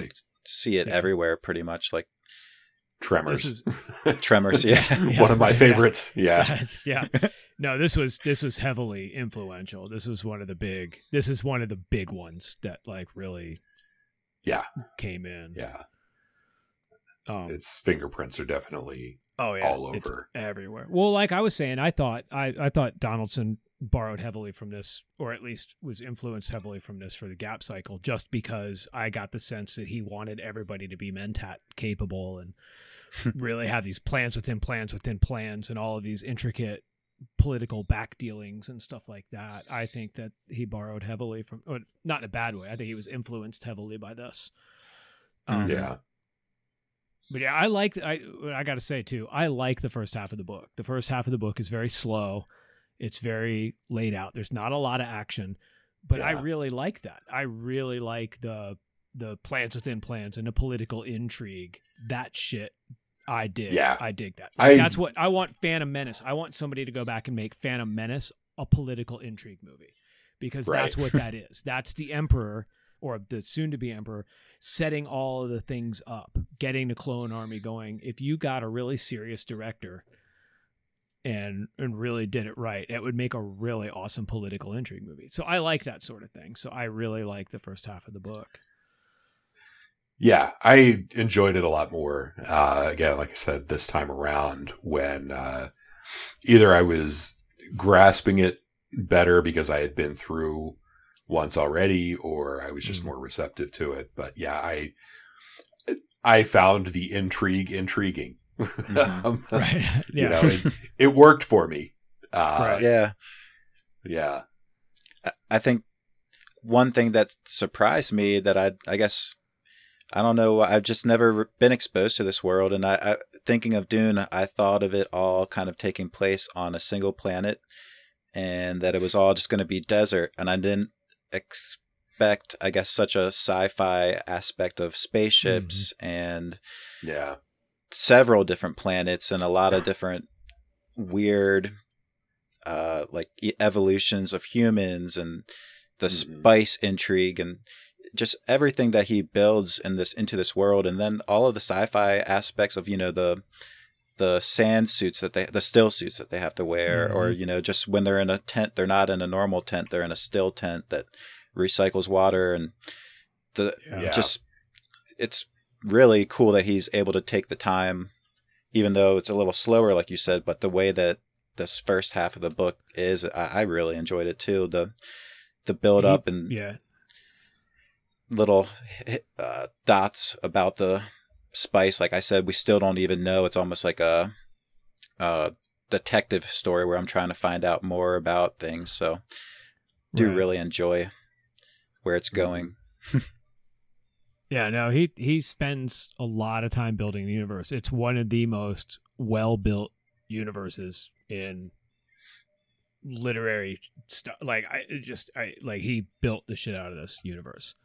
see it Yeah. everywhere, pretty much. Like Tremors. Is Tremors, yeah. One of my favorites. Yeah. That's- yeah. No, this was this was heavily influential. This was one of the big. This is one of the big ones that like really Yeah. came in. Yeah. Um, Its fingerprints are definitely oh yeah, all it's over. everywhere. Well, like I was saying, I thought I I thought Donaldson borrowed heavily from this, or at least was influenced heavily from this for the Gap cycle, just because I got the sense that he wanted everybody to be mentat capable and really have these plans within plans within plans and all of these intricate political back dealings and stuff like that. I think that he borrowed heavily from, or not in a bad way. I think he was influenced heavily by this. Um, Yeah. but yeah, I like I I got to say too. I like the first half of the book. The first half of the book is very slow. It's very laid out. There's not a lot of action, but I really like that. I really like the the plans within plans and the political intrigue. That shit I dig. Yeah. I dig that. I- That's what I want Phantom Menace. I want somebody to go back and make Phantom Menace a political intrigue movie. Because that's what that is. That's the emperor or the soon to be emperor setting all of the things up, getting the clone army going. If you got a really serious director and and really did it right, it would make a really awesome political intrigue movie. So I like that sort of thing. So I really like the first half of the book. Yeah, I enjoyed it a lot more. Uh, again, like I said, this time around when uh, either I was grasping it better because I had been through once already, or I was just Mhm. more receptive to it. But yeah, I I found the intrigue intriguing. Mhm. Um, Right. You yeah. know, it, it worked for me. Uh, Right. yeah. Yeah. I- I think one thing that surprised me that I I guess I don't know I've just never been exposed to this world and I, I thinking of Dune I thought of it all kind of taking place on a single planet and that it was all just going to be desert and I didn't expect I guess such a sci-fi aspect of spaceships and Yeah. Several different planets and a lot of different weird uh like evolutions of humans and the Mhm. spice intrigue and just everything that he builds in this into this world and then all of the sci-fi aspects of you know the the sand suits that they the still suits that they have to wear or you know just when they're in a tent they're not in a normal tent they're in a still tent that recycles water and the Yeah. just it's really cool that he's able to take the time even though it's a little slower like you said but the way that this first half of the book is i, I really enjoyed it too the the build up and yeah, little uh, dots about the spice. Like I said, we still don't even know. It's almost like a, a detective story where I'm trying to find out more about things. So, do Right. really enjoy where it's going. Yeah, no, he he spends a lot of time building the universe. It's one of the most well built universes in literary stuff. Like I just I like he built the shit out of this universe.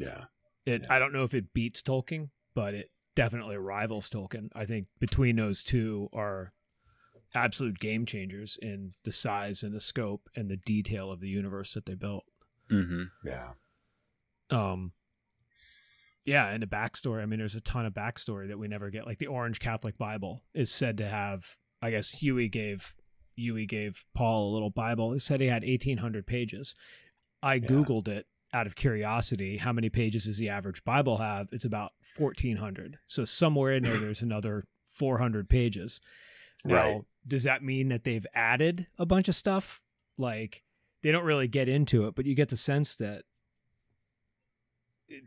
Yeah. It Yeah. I don't know if it beats Tolkien, but it definitely rivals Tolkien. I think between those two are absolute game changers in the size and the scope and the detail of the universe that they built. hmm Yeah. um yeah and the backstory. I mean there's a ton of backstory that we never get. Like the orange catholic bible is said to have i guess Yueh gave Yueh gave paul a little bible. He said he had 1800 pages. I googled it out of curiosity. How many pages does the average bible have? It's about 1400 so somewhere in there there's another 400 pages. Now Right. does that mean that they've added a bunch of stuff? Like they don't really get into it but you get the sense that it,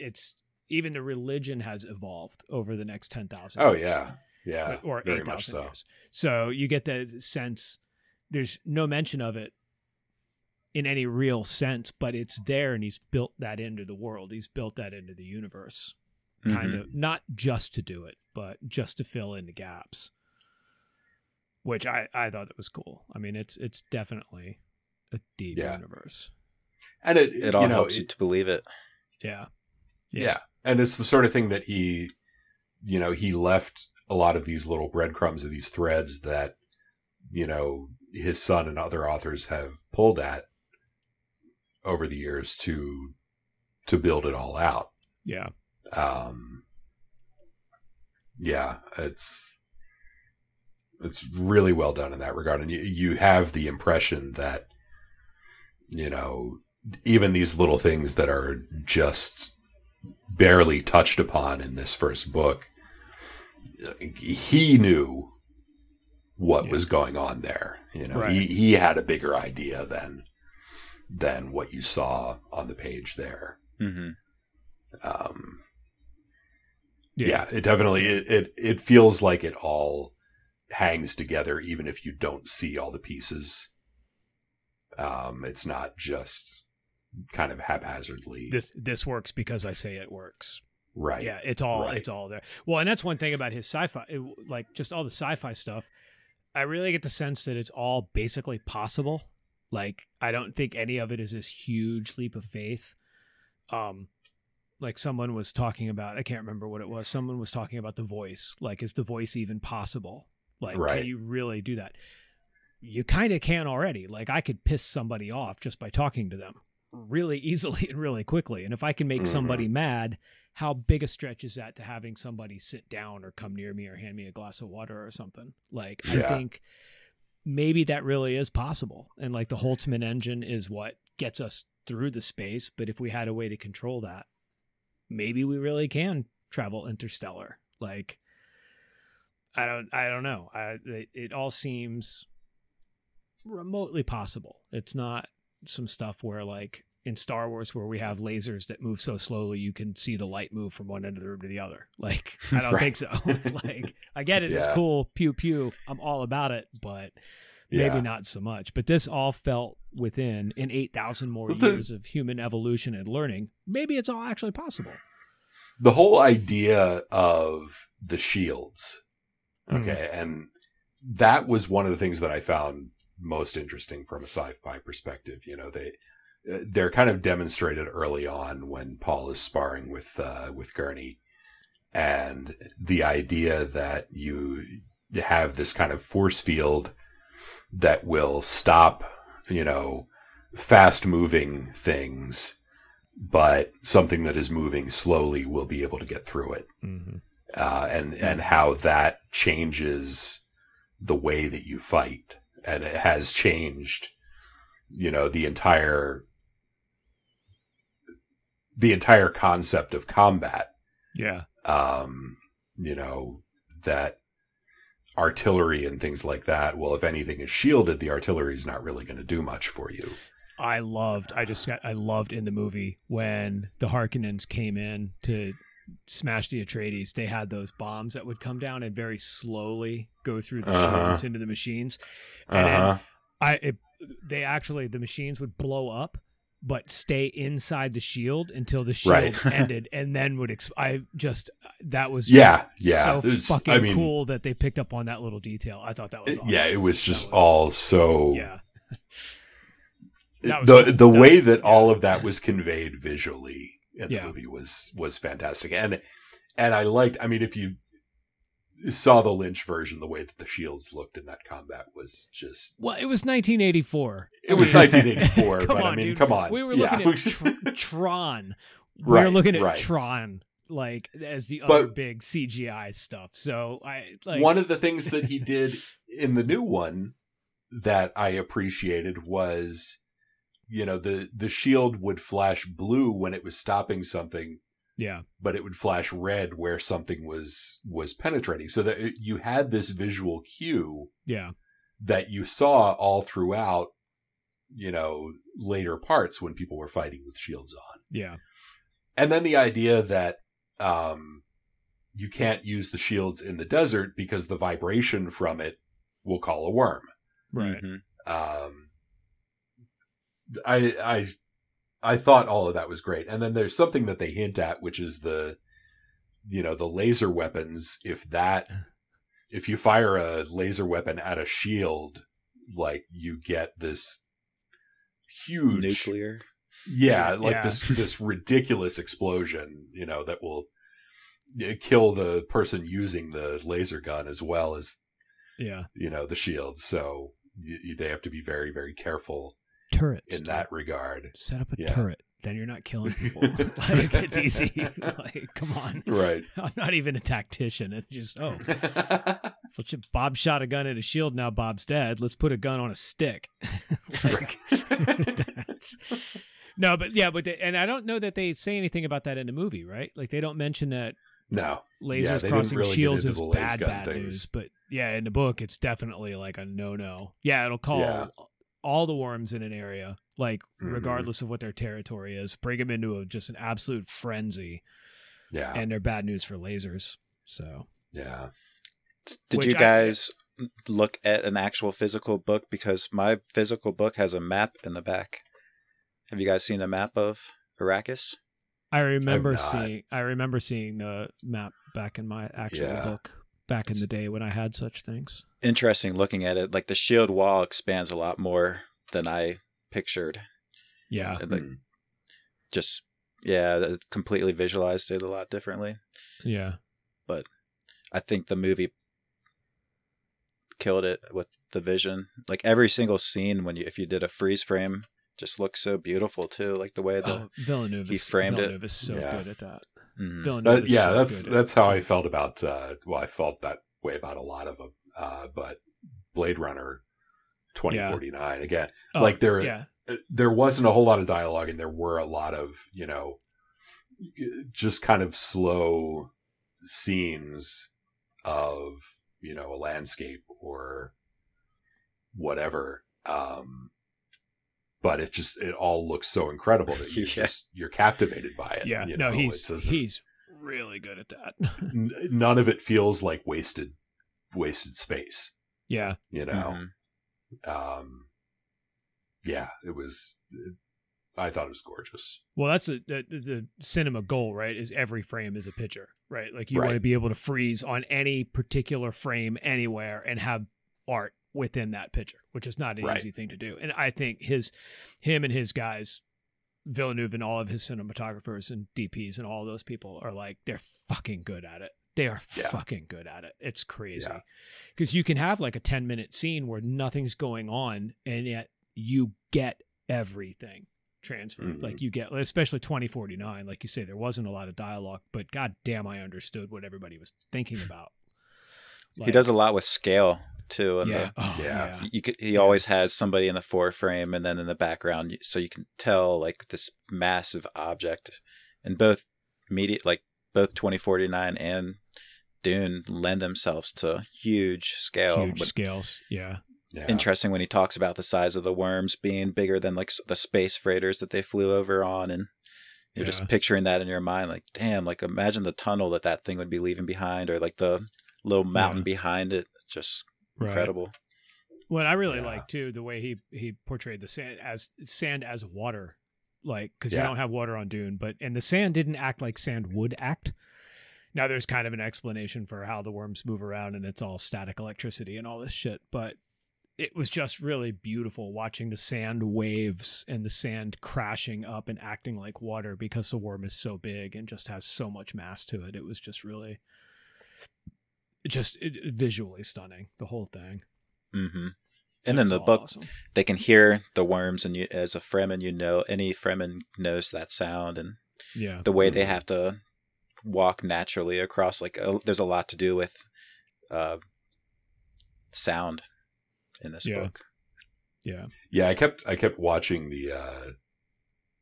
it's even the religion has evolved over the next 10,000 Oh years. yeah. Yeah. But- or 8,000 so. years. So you get the sense there's no mention of it in any real sense, but it's there and he's built that into the world. He's built that into the universe. Kind Mhm. of not just to do it, but just to fill in the gaps. Which I, I thought it was cool. I mean it's it's definitely a deep Yeah. universe. And it It all you know, helps it- you to believe it. Yeah. Yeah. And it's the sort of thing that he, you know, he left a lot of these little breadcrumbs of these threads that, you know, his son and other authors have pulled at over the years to to build it all out. Yeah. Um yeah, it's it's really well done in that regard. And you you have the impression that, you know, even these little things that are just barely touched upon in this first book, he knew what Yeah. was going on there. You know, Right. he, he had a bigger idea than than what you saw on the page there. hmm Um, yeah. it definitely it, it it feels like it all hangs together, even if you don't see all the pieces. Um, it's not just kind of haphazardly This this works because I say it works. right. Yeah, it's all Right. it's all there. Well, and that's one thing about his sci-fi, it, like just all the sci-fi stuff. I really get the sense that it's all basically possible. Like I don't think any of it is this huge leap of faith. Um, like someone was talking about, I can't remember what it was. Someone was talking about the voice. Like, is the voice even possible? Like, Right. can you really do that? You kind of can already. Like, I could piss somebody off just by talking to them really easily and really quickly. And if I can make Mhm. somebody mad, how big a stretch is that to having somebody sit down or come near me or hand me a glass of water or something? Like, I think maybe that really is possible. And like the Holtzman engine is what gets us through the space. But if we had a way to control that, maybe we really can travel interstellar. Like, I don't, I don't know. I, it, it all seems remotely possible. It's not some stuff where like in Star Wars where we have lasers that move so slowly you can see the light move from one end of the room to the other. Like I don't think so. like I get it, it's cool, pew pew. I'm all about it, but maybe Yeah. not so much. But this all felt within in 8,000 more the- years of human evolution and learning. Maybe it's all actually possible. the whole idea of the shields hmm. okay and that was one of the things that i found most interesting from a sci-fi perspective you know they they're kind of demonstrated early on when paul is sparring with uh, with gurney. And the idea that you have this kind of force field that will stop you know fast moving things but something that is moving slowly will be able to get through it. Mm-hmm. uh, and and how that changes the way that you fight, and it has changed, you know, the entire the entire concept of combat. Yeah. Um, you know that artillery and things like that. Well, if anything is shielded, the artillery is not really going to do much for you. I loved. I just got. I loved in the movie when the Harkonnens came in to smash the Atreides. They had those bombs that would come down and very slowly go through the Uh-huh. shields into the machines. And Uh-huh. I it, they actually the machines would blow up but stay inside the shield until the shield Right. ended and then would ex- I just that was Yeah, just yeah. so There's- fucking I mean- cool that they picked up on that little detail. I thought that was awesome. Yeah, it was just was- all so. yeah. The cool. the That- way that all of that was conveyed visually in the Yeah. movie was was fantastic, and and I liked. I mean, if you saw the Lynch version, the way that the shields looked in that combat was just. Well, it was 1984. It was 1984, come but I on, mean, dude. come on. We were Yeah. looking at tr- Tron. We were looking at right. Tron like as the But- other big CGI stuff. So I like One of the things that he did in the new one that I appreciated was, you know, the the shield would flash blue when it was stopping something, yeah, but it would flash red where something was was penetrating. So that it, you had this visual cue yeah, that you saw all throughout, you know, later parts when people were fighting with shields on. yeah, And then the idea that um, you can't use the shields in the desert because the vibration from it will call a worm. right. Mhm. Um, I I I thought all of that was great. And then there's something that they hint at, which is the you know the laser weapons. If that if you fire a laser weapon at a shield, like you get this huge Nuclear. yeah, like Yeah. this this ridiculous explosion, you know, that will kill the person using the laser gun as well as Yeah, you know the shield. So y y- they have to be very very careful turrets. in that regard. Set up a Yeah. turret. Then you're not killing people. like it's easy. like, come on. Right. I'm not even a tactician. It's just oh, Bob shot a gun at a shield. Now Bob's dead. Let's put a gun on a stick. like, no, but yeah, but they, and I don't know that they say anything about that in the movie, right? Like they don't mention that no. lasers Yeah, crossing really shields is bad bad things. news. But yeah, in the book, it's definitely like a no no. Yeah, it'll call Yeah. All the worms in an area, like Mhm. regardless of what their territory is, bring them into a, just an absolute frenzy, Yeah. and they're bad news for lasers. So yeah. Did Which you I- guys look at an actual physical book? Because my physical book has a map in the back. Have you guys seen a map of Arrakis? I remember seeing I remember seeing the map back in my actual Yeah. book back in the day when I had such things. Interesting looking at it. Like the shield wall expands a lot more than I pictured. Yeah. And, like, Mm. just yeah, it completely visualized it a lot differently. Yeah. But I think the movie killed it with the vision. Like every single scene when you if you did a freeze frame just looks so beautiful too, like the way the Oh, Villeneuve he is, framed it. Villeneuve is so Yeah. good at that. Mhm. Villeneuve That- is yeah, so that's good that's how I felt about. Uh, well, I felt that way about a lot of them. Uh, but Blade Runner, twenty forty nine again. Oh, like there, Yeah. there wasn't a whole lot of dialogue, and there were a lot of you know, just kind of slow scenes of you know a landscape or whatever. Um, but it just it all looks so incredible that you Yeah. just you're captivated by it. Yeah. you no, know? he's he's really good at that. n- none of it feels like wasted wasted space yeah. you know Mhm. um yeah it was i thought it was gorgeous Well, that's a, the, the cinema goal, right? Is every frame is a picture, right? Like you Right. want to be able to freeze on any particular frame anywhere and have art within that picture, which is not an Right. easy thing to do. And I think his, him and his guys, Villeneuve and all of his cinematographers and DPs and all those people are like they're fucking good at it. They are Yeah. fucking good at it. It's crazy Yeah. because you can have like a ten minute scene where nothing's going on and yet you get everything transferred. Mhm. Like you get, especially 2049, like you say, there wasn't a lot of dialogue, but god damn, I understood what everybody was thinking about. he does a lot with scale too. And yeah. the, Oh, Yeah. yeah. you could, he always has somebody in the foreframe and then in the background, so you can tell like this massive object. And both media, like both 2049 and Dune, lend themselves to huge scale. Huge but scales. Yeah. Yeah. interesting when he talks about the size of the worms being bigger than like the space freighters that they flew over on and you're Yeah. just picturing that in your mind like damn like imagine the tunnel that that thing would be leaving behind or like the little mountain behind it just incredible What I really Yeah. like too, the way he he portrayed the sand as sand as water, like because you don't have water on Dune, but and the sand didn't act like sand would act. Now there's kind of an explanation for how the worms move around and it's all static electricity and all this shit, but it was just really beautiful watching the sand waves and the sand crashing up and acting like water because the worm is so big and just has so much mass to it. It was just really just it, visually stunning, the whole thing. hmm It and in the all book awesome. they can hear the worms and you as a fremen you know any fremen knows that sound and Yeah. the way they have to walk naturally across like a, there's a lot to do with uh sound in this Yeah. book Yeah. Yeah, I kept I kept watching the uh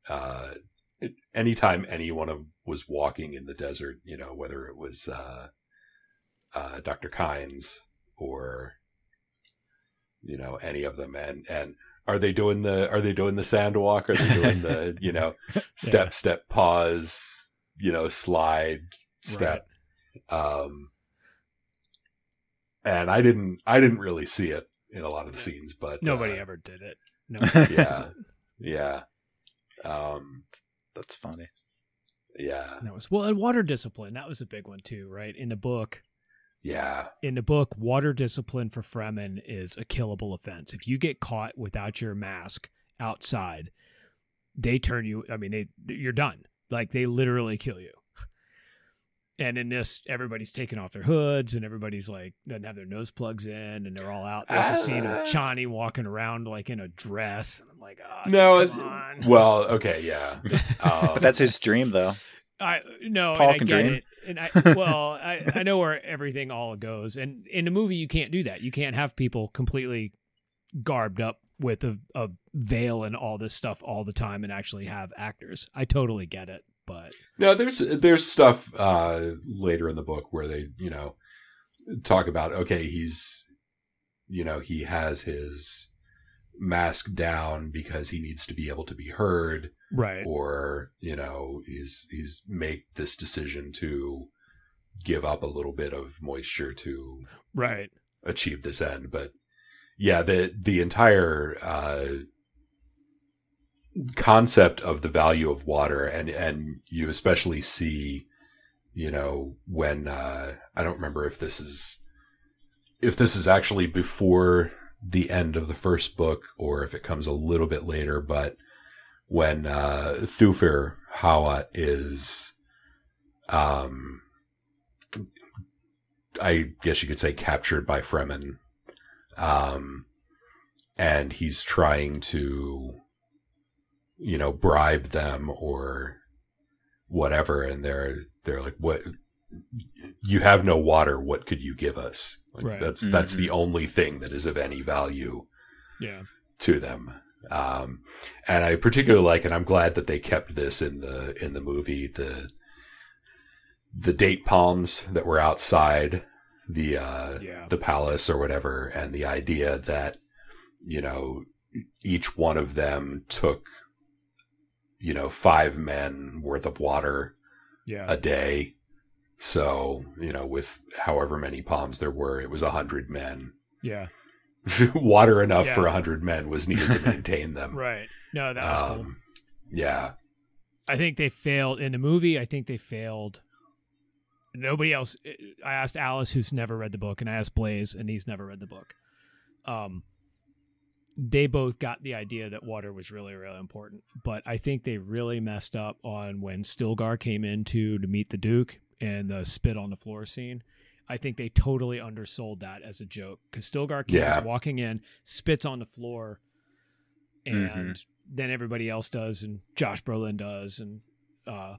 uh it, anytime anyone of- was walking in the desert, you know, whether it was uh uh Dr. Kynes or you know, any of them and and are they doing the are they doing the sand walk? Are they doing the, you know, step step pause, you know, slide step um and I didn't I didn't really see it in a lot of the scenes, but Nobody uh, ever did it. No. yeah. Yeah. Um, that's funny yeah. That was well, and water discipline. That was a big one too, right? In the book, Yeah. in the book, water discipline for Fremen is a killable offense. If you get caught without your mask outside, they turn you. I mean, they you're done. Like they literally kill you. And in this, everybody's taking off their hoods, and everybody's like doesn't have their nose plugs in, and they're all out. There's a scene of Ah. Chani walking around like in a dress. And I'm like, oh, No, come on. well, okay, yeah. Um, but that's his dream though I no, Paul and I can get dream. it. And I well, I, I know where everything all goes. And in a movie you can't do that. You can't have people completely garbed up with a, a veil and all this stuff all the time and actually have actors. I totally get it. But No, there's there's stuff uh, later in the book where they, you know, talk about okay, he's, you know, he has his mask down because he needs to be able to be heard, right. or you know, he's he's make this decision to give up a little bit of moisture to Right. achieve this end. But yeah, the the entire uh, concept of the value of water, and and you especially see, you know, when uh, I don't remember if this is if this is actually before the end of the first book or if it comes a little bit later, but when uh, Thufir Hawat is, um, I guess you could say captured by Fremen, um, and he's trying to, you know, bribe them or whatever, and they're they're like, "What? You have no water. What could you give us?" Like, Right. That's that's the only thing that is of any value Yeah. to them. Um, and I particularly like, and I'm glad that they kept this in the in the movie the the date palms that were outside the uh, Yeah. the palace or whatever, and the idea that you know each one of them took you know five men worth of water Yeah. a day. So you know, with however many palms there were, it was a hundred men. yeah. water enough Yeah. for a hundred men was needed to maintain them. Right. No, that was cool. Um, Yeah. I think they failed in the movie. I think they failed. Nobody else. I asked Alice, who's never read the book, and I asked Blaze, and he's never read the book. Um, they both got the idea that water was really, really important, but I think they really messed up on when Stilgar came into to meet the Duke and the spit on the floor scene. I think they totally undersold that as a joke because Stilgar comes Yeah. walking in, spits on the floor, and Mhm. then everybody else does, and Josh Brolin does, and uh,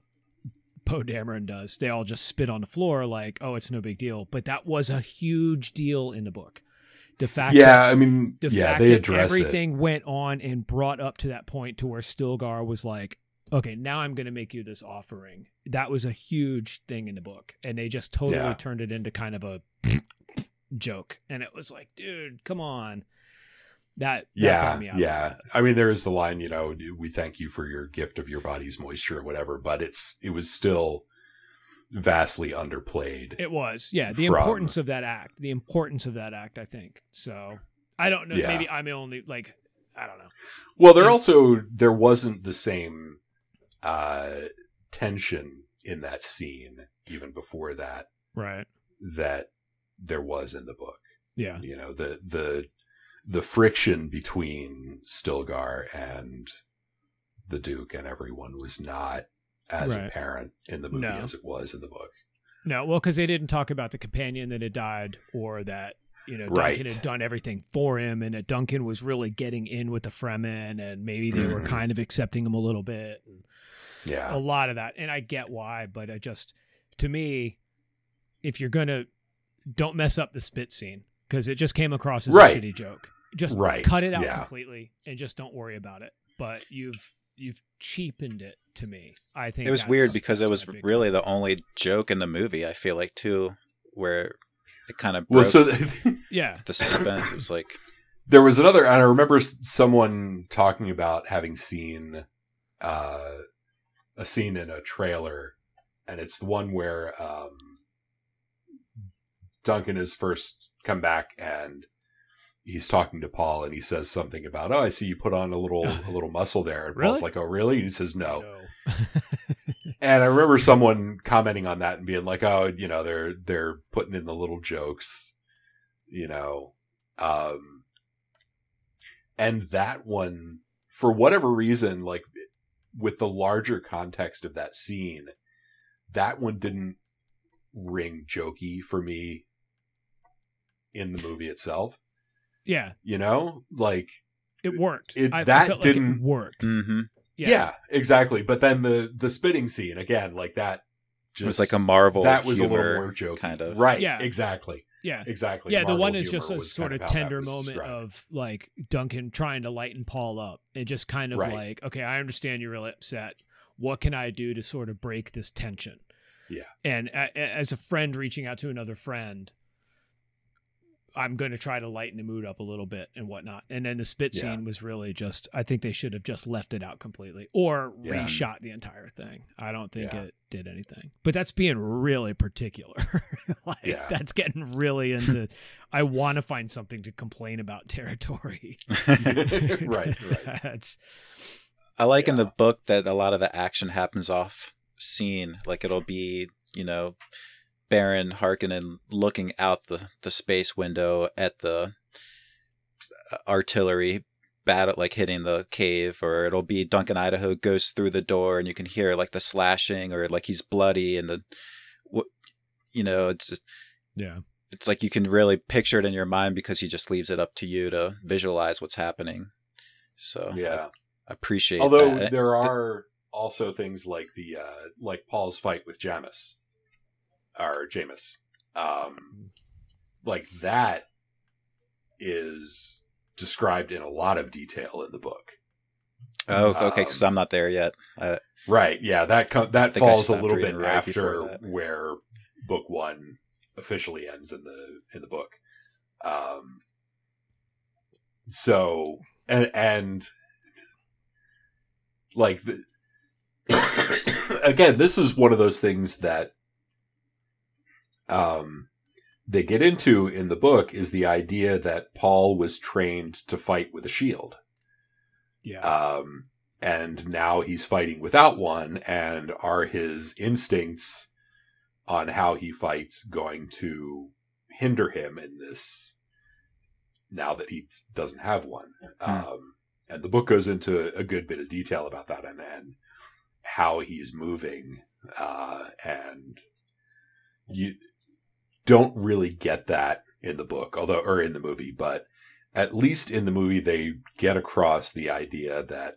Poe Dameron does. They all just spit on the floor like, oh, it's no big deal. But that was a huge deal in the book. The fact that Yeah, I mean, the yeah, fact they that address it. everything went on and brought up to that point to where Stilgar was like, okay, now I'm going to make you this offering. That was a huge thing in the book. And they just totally Yeah. turned it into kind of a joke. And it was like, dude, come on. That, that Yeah, bummed me out yeah. I mean, there is the line, you know, we thank you for your gift of your body's moisture or whatever, but it's it was still vastly underplayed. It was, yeah. The From- importance of that act, the importance of that act, I think. So I don't know. Yeah. Maybe I'm the only like, I don't know. Well, there Yeah. also there wasn't the same uh tension in that scene even before that Right. that there was in the book. Yeah. You know, the the the friction between Stilgar and the Duke and everyone was not as Right. apparent in the movie No. as it was in the book. No, well, because they didn't talk about the companion that had died, or that you know Duncan Right. had done everything for him, and that Duncan was really getting in with the Fremen, and maybe they were Mhm. kind of accepting him a little bit. And Yeah. a lot of that, and I get why, but I just, to me, if you're gonna, don't mess up the spit scene because it just came across as Right. a shitty joke. Just Right, cut it out yeah. completely and just don't worry about it. But you've you've cheapened it to me. I think It was weird because it was my big- really the only joke in the movie. I feel like too, where it kind of Well, broke so yeah. the suspense. It was like, there was another and i remember someone talking about having seen uh, a scene in a trailer and it's the one where um, duncan has first come back and he's talking to paul and he says something about oh i see you put on a little a little muscle there. And paul's like oh really? And he says no. No. and i remember someone commenting on that and being like oh you know they're they're putting in the little jokes you know um and that one for whatever reason like with the larger context of that scene that one didn't ring jokey for me in the movie itself yeah, you know like it worked. It- I, I that felt didn't- it worked. mm-hmm. yeah. exactly but then the the spitting scene again like that it was like a Marvel. that was a humor, little more jokey kind of. right Yeah. exactly yeah. exactly Yeah, the Marvel one is just a sort kind of tender moment described. of like Duncan trying to lighten Paul up and just kind of Right. like, okay, I understand you're really upset. What can I do to sort of break this tension? Yeah. And a- as a friend reaching out to another friend, I'm going to try to lighten the mood up a little bit and whatnot. And then the spit Yeah. scene was really just, I think they should have just left it out completely or Yeah. reshot the entire thing. I don't think Yeah. it did anything. But that's being really particular. like, Yeah. That's getting really into, I want to find something to complain about territory. right right That's, I like in the book that a lot of the action happens off scene. Like it'll be, you know, Baron Harkonnen looking out the, the space window at the uh, artillery battle, like hitting the cave, or it'll be Duncan Idaho goes through the door and you can hear like the slashing, or like he's bloody and the, what, you know, it's just, yeah. it's like you can really picture it in your mind because he just leaves it up to you to visualize what's happening. So yeah I appreciate although that. there are also things like the uh like paul's fight with jamis or jamis um like that is described in a lot of detail in the book Oh, okay. Um, I'm not there yet. Uh, right yeah that co- that falls a little bit right after where book one officially ends in the in the book um so and and like the again this is one of those things that um they get into in the book is the idea that Paul was trained to fight with a shield Yeah. um, and now he's fighting without one. And are his instincts on how he fights going to hinder him in this now that he doesn't have one? Um, and the book goes into a good bit of detail about that and, and how he's moving. Uh, and you don't really get that in the book, although, or in the movie, but at least in the movie, they get across the idea that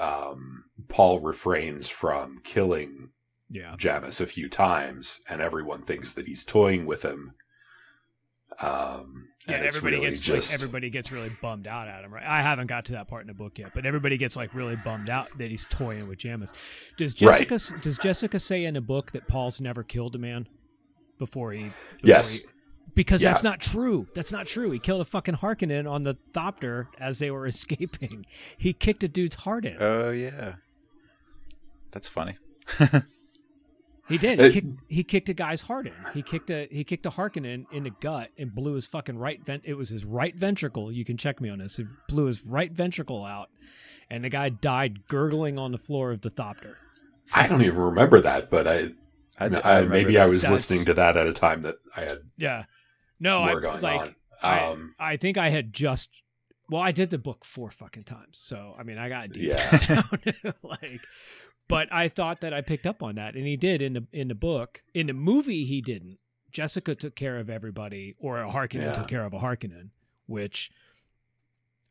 um, Paul refrains from killing yeah. Jamis a few times, and everyone thinks that he's toying with him. Um, Yeah, and everybody really gets just like everybody gets really bummed out at him, right? I haven't got to that part in the book yet, but everybody gets like really bummed out that he's toying with Jamis. Does Right. Jessica does Jessica say in the book that Paul's never killed a man before he? Before Yes. he- because that's not true. That's not true. He killed a fucking Harkonnen on the Thopter as they were escaping. He kicked a dude's heart in. Oh yeah, that's funny. He did. He It- kicked, he kicked a guy's heart in. He kicked a he kicked a Harkonnen in the gut and blew his fucking right vent. It was his right ventricle. You can check me on this. He blew his right ventricle out, and the guy died gurgling on the floor of the Thopter. I don't even remember that, but I, I, I, I maybe that. I was That's- listening to that at a time that I had Yeah. No, more I going like. on. I, Um, I think I had just. Well, I did the book four fucking times, so I mean, I got details Yeah. down. like, but I thought that I picked up on that, and he did in the in the book. In the movie, he didn't. Jessica took care of everybody, or a Harkonnen Yeah. took care of a Harkonnen, which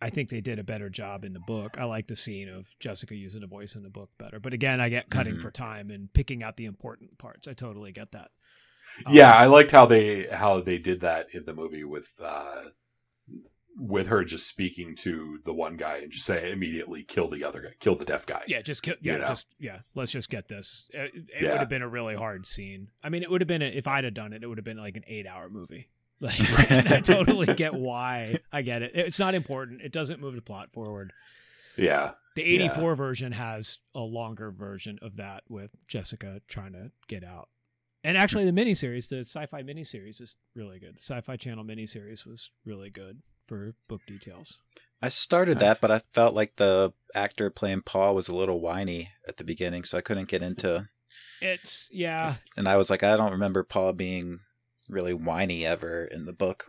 I think they did a better job in the book. I like the scene of Jessica using the voice in the book better. But again, I get cutting Mhm. for time and picking out the important parts. I totally get that. yeah, Um, I liked how they how they did that in the movie with uh, with her just speaking to the one guy and just say immediately kill the other guy, kill the deaf guy. Yeah, just kill. Yeah, You know? just yeah. Let's just get this. It, it Yeah. would have been a really hard scene. I mean, it would have been a, if I'd have done it. It would have been like an eight-hour movie. Like, I totally get why. I get it. It's not important. It doesn't move the plot forward. yeah, The '84 version has a longer version of that with Jessica trying to get out. And actually, the miniseries, the sci-fi miniseries, is really good. The Sci-Fi Channel miniseries was really good for book details. I started Nice. that, but I felt like the actor playing Paul was a little whiny at the beginning, so I couldn't get into. It's yeah. And I was like, I don't remember Paul being really whiny ever in the book,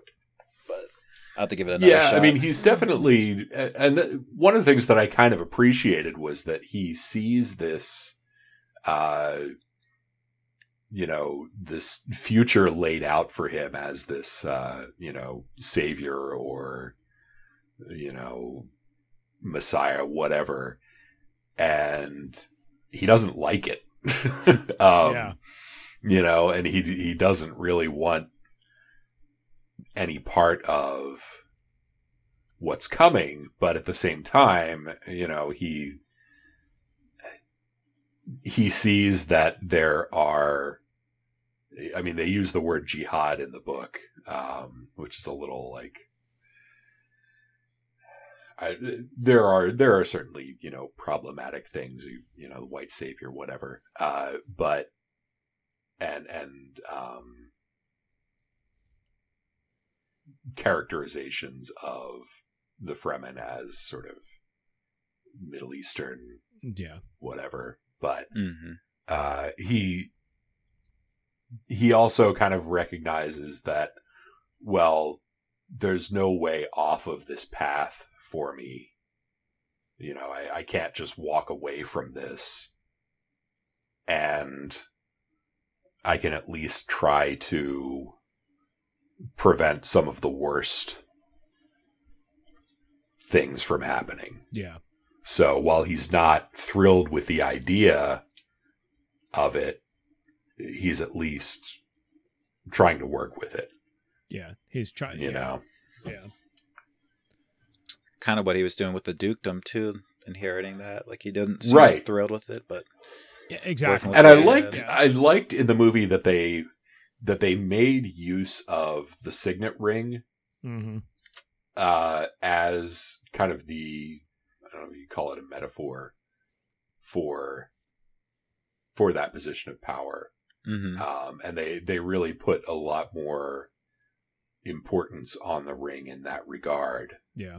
but I have to give it another yeah. shot. I mean, he's definitely, and one of the things that I kind of appreciated was that he sees this, uh, you know, this future laid out for him as this, uh, you know, savior or, you know, messiah, whatever, and he doesn't like it. um, Yeah. You know, and he he doesn't really want any part of what's coming, but at the same time, you know, he he sees that there are I mean, they use the word jihad in the book, um, which is a little like I, there are there are certainly you know problematic things you, you know white savior whatever uh, but and and um, characterizations of the Fremen as sort of Middle Eastern Yeah. whatever but Mhm. uh, he he also kind of recognizes that well there's no way off of this path for me you know I, I can't just walk away from this and i can at least try to prevent some of the worst things from happening Yeah. so while he's not thrilled with the idea of it, he's at least trying to work with it, Yeah. He's trying. To, you yeah. know? Yeah. kind of what he was doing with the dukedom too, inheriting that. Like he didn't seem Right. thrilled with it, but Yeah. Exactly. And I liked yeah. I liked in the movie that they that they made use of the signet ring hmm uh as kind of the I don't know if you call it a metaphor for for that position of power. mhm. um, and they they really put a lot more importance on the ring in that regard. Yeah.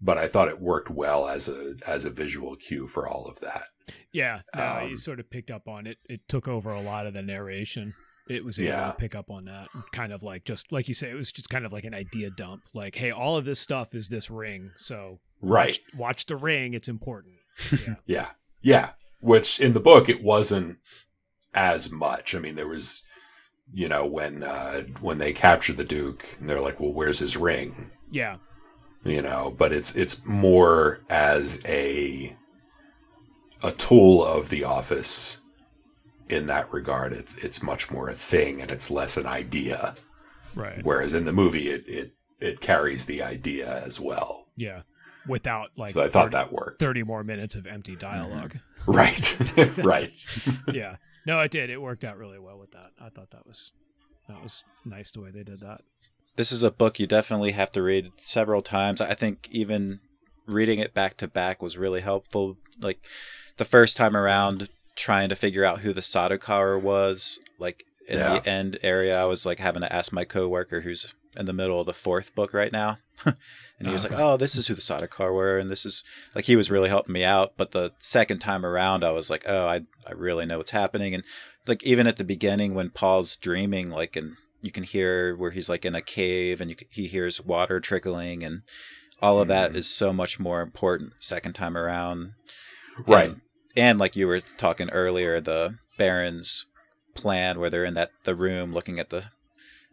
But I thought it worked well as a as a visual cue for all of that. Yeah. No, Um, you sort of picked up on it. It took over a lot of the narration. It was able Yeah. to pick up on that. Kind of like just like you say, it was just kind of like an idea dump. Like, hey, all of this stuff is this ring. So Right. watch, watch the ring. It's important. Yeah. Yeah. Yeah. Which in the book it wasn't as much. I mean, there was you know when uh, when they capture the Duke and they're like, "Well, where's his ring?" yeah. You know but it's it's more as a a tool of the office in that regard it's it's much more a thing and it's less an idea Right. whereas in the movie it it it carries the idea as well Yeah. Without like so i thought 30 that worked 30 more minutes of empty dialog mm-hmm. right right yeah. No, it did. It worked out really well with that. I thought that was that was nice the way they did that. This is a book you definitely have to read several times. I think even reading it back to back was really helpful. Like the first time around, trying to figure out who the Sardaukar was, like in Yeah. the end area, I was like having to ask my coworker who's in the middle of the fourth book right now. and he was like, "Oh, this is who the Sardaukar were," and this is like he was really helping me out. But the second time around, I was like, "Oh, I I really know what's happening." And like even at the beginning when Paul's dreaming, like and you can hear where he's like in a cave and you, he hears water trickling and all of that mm. is so much more important second time around. Right. And, and like you were talking earlier, the Baron's plan where they're in that the room looking at the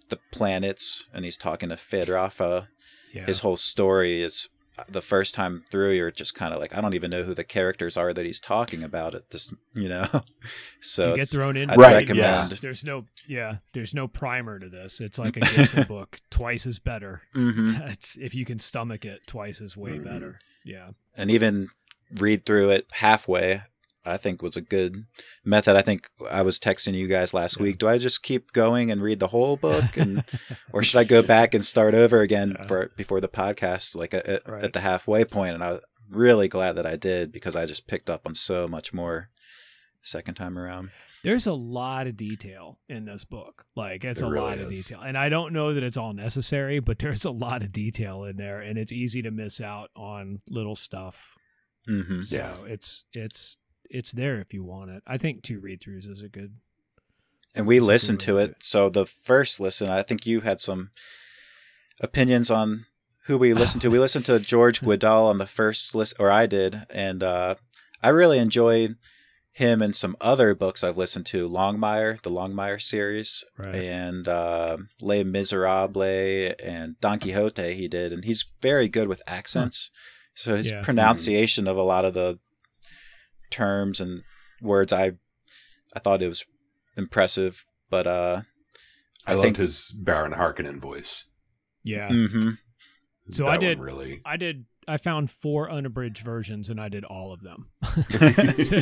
the planets and he's talking to Feyd-Rautha. Yeah. His whole story is the first time through you're just kind of like I don't even know who the characters are that he's talking about at this you know. so you get thrown in. I'd Right, recommend yeah. There's no yeah. There's no primer to this. It's like a Gibson book, twice as better. Mhm. That's if you can stomach it, twice as way better. Yeah. and even read through it halfway i think was a good method i think i was texting you guys last week do i just keep going and read the whole book and or should i go back and start over again Yeah. for before the podcast like at, at- Right. at the halfway point? and i'm really glad that i did because i just picked up on so much more second time around There's a lot of detail in this book. Like it's There a really lot of detail. And I don't know that it's all necessary, but there's a lot of detail in there and it's easy to miss out on little stuff. hmm So Yeah. it's it's it's there if you want it. I think two read throughs is a good and we That's a good listened to it. so the first listen i think you had some opinions on who we listened to. We listened to george guidall on the first list or i did and uh, i really enjoyed him and some other books i've listened to. Longmire the longmire series Right. and uh, les miserables and don quixote he did and he's very good with accents. So his Yeah. pronunciation of a lot of the terms and words i i thought it was impressive but uh I, I loved think- his Baron Harkonnen voice. Yeah. hmm So That I did- really. I did I found four unabridged versions and I did all of them. so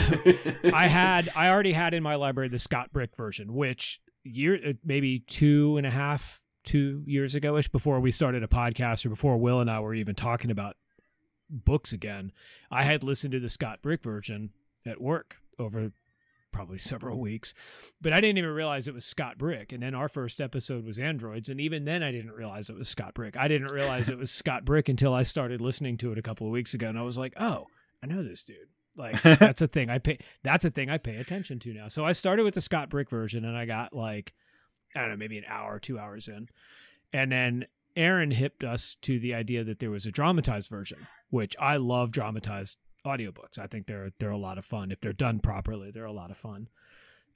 I had I already had in my library the Scott Brick version, which year uh, maybe two and a half two years ago ish before we started a podcast or before Will and I were even talking about books again. I had listened to the Scott Brick version at work over probably several weeks, but I didn't even realize it was Scott Brick. And then our first episode was androids, and even then I didn't realize it was Scott Brick. I didn't realize it was Scott Brick until I started listening to it a couple of weeks ago, and I was like, oh, I know this dude. Like that's a thing I pay. That's a thing I pay attention to now. So I started with the Scott Brick version, and I got like I don't know, maybe an hour, two hours in, and then Aaron hipped us to the idea that there was a dramatized version, which I love dramatized audiobooks. I think they're they're a lot of fun if they're done properly. They're a lot of fun.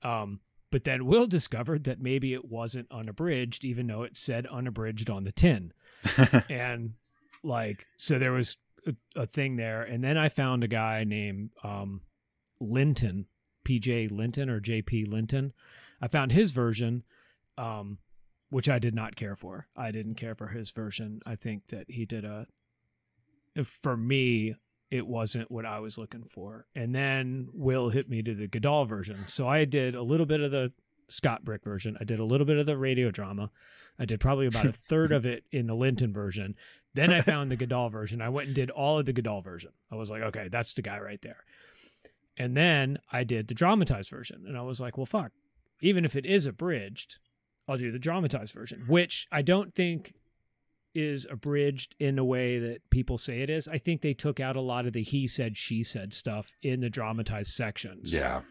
Um, but then Will discovered that maybe it wasn't unabridged, even though it said unabridged on the tin and like so there was a, a thing there and then i found a guy named um linton pj linton or jp linton i found his version um which i did not care for i didn't care for his version i think that he did a for me it wasn't what i was looking for and then will hit me to the Guidall version so i did a little bit of the scott brick version i did a little bit of the radio drama I did probably about a third of it in the Linton version. Then I found the Guidall version. I went and did all of the Guidall version. I was like, okay, that's the guy right there. And then I did the dramatized version. And I was like, well, fuck. Even if it is abridged, I'll do the dramatized version, which I don't think is abridged in a way that people say it is. I think they took out a lot of the he said, she said stuff in the dramatized sections. Yeah.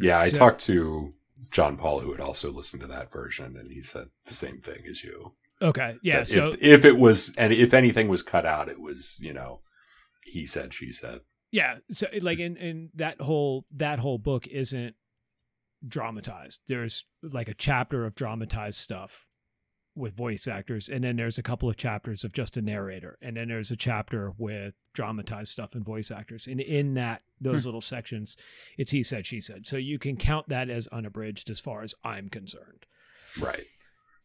Yeah, I So- talked to John Paul, who had also listened to that version, and he said the same thing as you. Okay. Yeah. That So if, if it was, and if anything was cut out, it was, you know, he said, she said. yeah so like in in that whole that whole book isn't dramatized there's like a chapter of dramatized stuff with voice actors and then there's a couple of chapters of just a narrator and then there's a chapter with dramatized stuff and voice actors and in that those hmm. little sections it's he said she said so you can count that as unabridged as far as i'm concerned Right.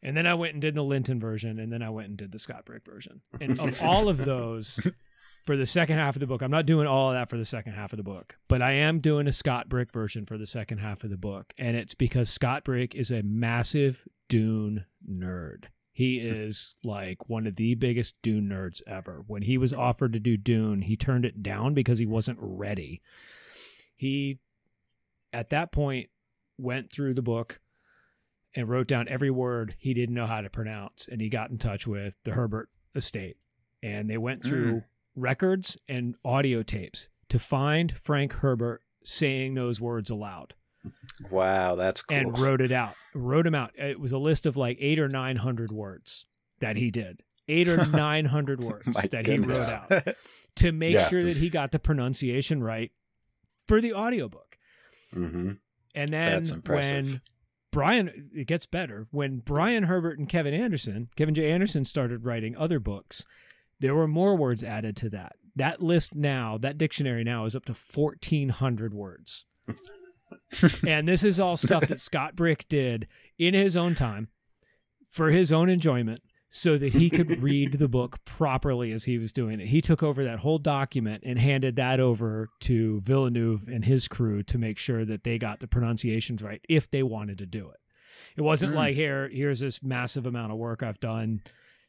and then I went and did the Linton version, and then I went and did the Scott Brick version. And of all of those, for the second half of the book, I'm not doing all of that for the second half of the book, but I am doing a Scott Brick version for the second half of the book. And it's because Scott Brick is a massive Dune nerd. He is like one of the biggest Dune nerds ever. When he was offered to do Dune, he turned it down because he wasn't ready. He, at that point, went through the book and wrote down every word he didn't know how to pronounce. And he got in touch with the Herbert estate. And they went through hmm. Records and audio tapes to find Frank Herbert saying those words aloud Wow, that's cool. and wrote it out. Wrote him out. It was a list of like eight or nine hundred words that he did. Eight or nine hundred words that goodness. he wrote out to make Yeah, sure that he got the pronunciation right for the audiobook. hmm And then That's impressive. when Brian, it gets better. When Brian Herbert and Kevin Anderson, Kevin J. Anderson started writing other books, there were more words added to that. That list now, that dictionary now is up to 1,400 words. and this is all stuff that Scott Brick did in his own time for his own enjoyment so that he could read the book properly as he was doing it. He took over that whole document and handed that over to Villeneuve and his crew to make sure that they got the pronunciations right if they wanted to do it. It wasn't Mm. like here here's this massive amount of work I've done,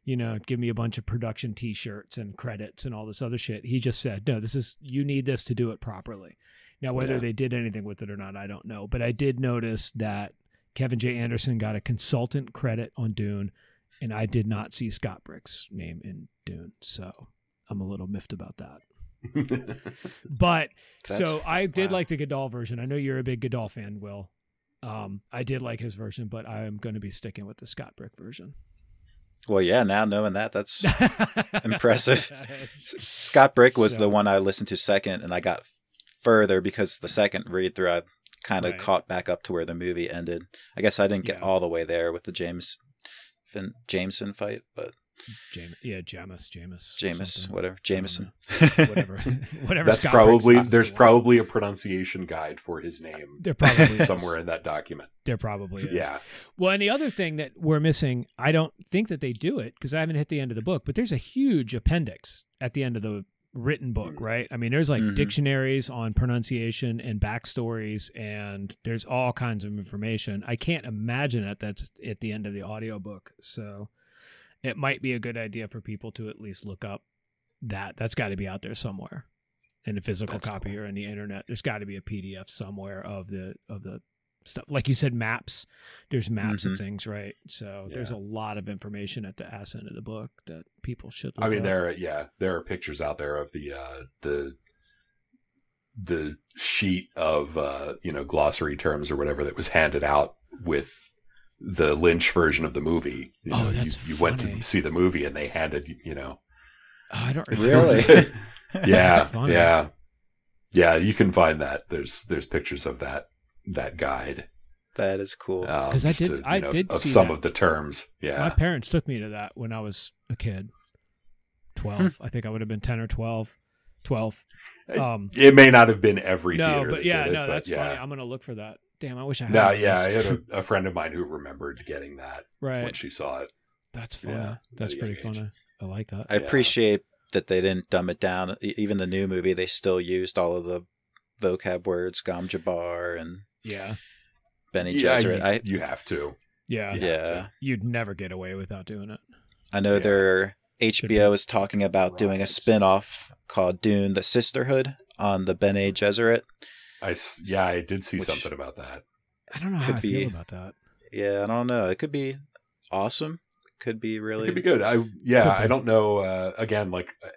you know, give me a bunch of production t-shirts and credits and all this other shit. He just said, "No, this is you need this to do it properly." Now whether Yeah. they did anything with it or not, I don't know, but I did notice that Kevin J. Anderson got a consultant credit on Dune, and I did not see Scott Brick's name in Dune, so I'm a little miffed about that. But That's- so I did wow. like the Guidall version. I know you're a big Guidall fan, Will. Um, I did like his version, but I am going to be sticking with the Scott Brick version. Well, yeah, now knowing that, that's Impressive. Scott Brick was So- the one I listened to second, and I got further because the second read through I kind of Right. caught back up to where the movie ended. I guess I didn't get Yeah. all the way there with the James Fin- Jameson fight, but Jam- yeah, Jamis, Jamis, James, something. whatever, Jameson, whatever, whatever. That's Scott probably there's probably a pronunciation guide for his name there probably is. somewhere in that document. There probably is. Yeah. Well, and the other thing that we're missing, I don't think that they do it because I haven't hit the end of the book, but there's a huge appendix at the end of the written book, Mm. right? I mean, there's like Mhm. dictionaries on pronunciation and backstories, and there's all kinds of information. I can't imagine that that's at the end of the audiobook. So it might be a good idea for people to at least look up that. That's got to be out there somewhere in a physical That's copy cool. or in the internet. There's got to be a PDF somewhere of the of the stuff. Like you said, maps. There's maps Mhm. of things, right? So there's a lot of information at the ass end of the book that people should. Look I mean, up. there, yeah, there are pictures out there of the uh, the the sheet of uh, you know glossary terms or whatever that was handed out with the Lynch version of the movie. You Oh, know, that's you, you went to see the movie and they handed you know. Oh, I don't Really? yeah, funny. yeah, yeah. You can find that. There's there's pictures of that that guide. that is cool. um, 'Cause I just did- I did of see some that. of the terms. Yeah, my parents took me to that when I was a kid. Twelve, Hmm. I think I would have been ten or twelve. Twelve. Um, it may not have been every no, theater but that yeah, did it, no, but that's yeah. funny. I'm gonna look for that. Damn, I wish I had. No, yeah, I had a, a friend of mine who remembered getting that right. when she saw it. That's fun. Yeah, that's pretty young age. funny. I like that. I yeah. appreciate that they didn't dumb it down. Even the new movie, they still used all of the vocab words, Gom Jabbar and yeah, Bene yeah, Gesserit. you, I you have to. yeah, you yeah. To. You'd never get away without doing it. I know Yeah. their HBO is talking about doing a riots. spin-off called Dune: The Sisterhood on the Bene Gesserit. I s- yeah, I did see Which- something about that. I don't know how Could I feel about that. Yeah, I don't know. It could be awesome. Could be It really. could be good. I yeah, I don't know. Uh, again, like uh,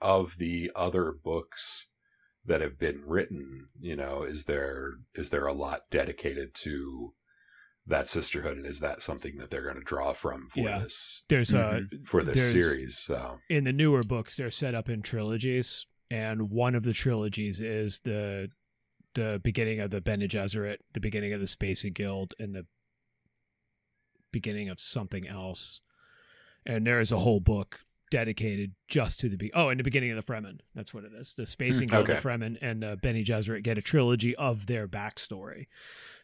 of the other books that have been written, you know, is there is there a lot dedicated to that sisterhood, and is that something that they're going to draw from for Yeah. this There's a for this series? So in the newer books they're set up in trilogies and one of the trilogies is the the beginning of the Bene Gesserit, the beginning of the Spacing Guild, and the beginning of something else. And there is a whole book dedicated just to the be- oh, and the beginning of the Fremen. That's what it is. The Spacing Guild, okay. the Fremen, and uh, Bene Gesserit get a trilogy of their backstory.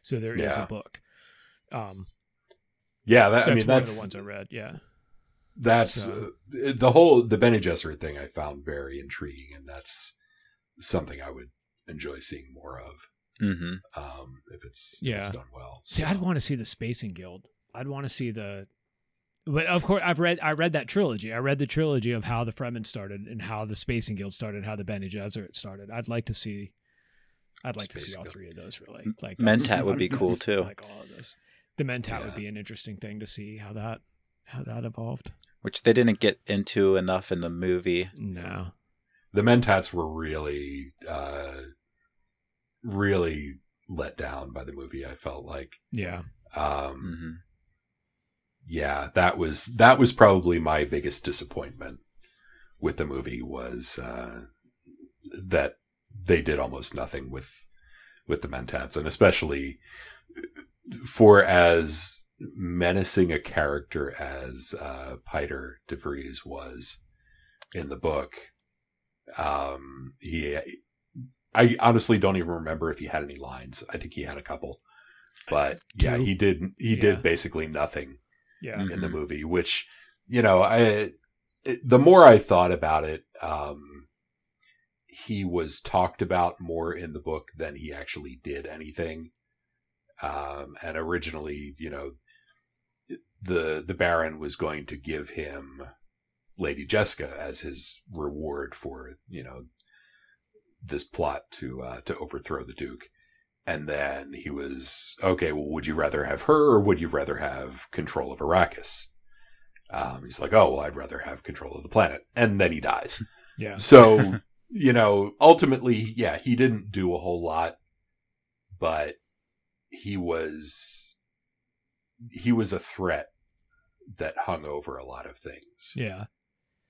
So there is Yeah. a book. Um, yeah, that, that's I mean one that's of the ones I read. Yeah. That's So- uh, the whole the Bene Gesserit thing. I found very intriguing, and that's something I would enjoy seeing more of hmm um, if it's if it's done well. See, I'd want to see the Spacing Guild. I'd want to see the. But of course, I've read I read that trilogy. I read the trilogy of how the Fremen started and how the Spacing Guild started, how the Bene Gesserit started. I'd like to see. I'd like to see Spacing all three of those. Really, like Mentat would be cool, too. Like all of this, the Mentat would be an interesting thing to see how that how that evolved. Which they didn't get into enough in the movie. No, The Mentats were really, uh, really let down by the movie. I felt like, yeah, um, hmm yeah, that was that was probably my biggest disappointment with the movie was uh, that they did almost nothing with with the Mentats, and especially for as menacing a character as uh, Piter DeVries was in the book. Um, he, I honestly don't even remember if he had any lines. I think he had a couple, but yeah, he did. He Yeah. did basically nothing yeah, in the Mhm. movie, which you know, I it, the more I thought about it, um, he was talked about more in the book than he actually did anything. Um, and originally, you know, the the Baron was going to give him Lady Jessica as his reward for you know this plot to uh, to overthrow the Duke. And then he was okay. Well, would you rather have her, or would you rather have control of Arrakis? Um, he's like, oh well, I'd rather have control of the planet. And then he dies. yeah. So you know, ultimately, yeah, he didn't do a whole lot, but he was he was a threat that hung over a lot of things. Yeah.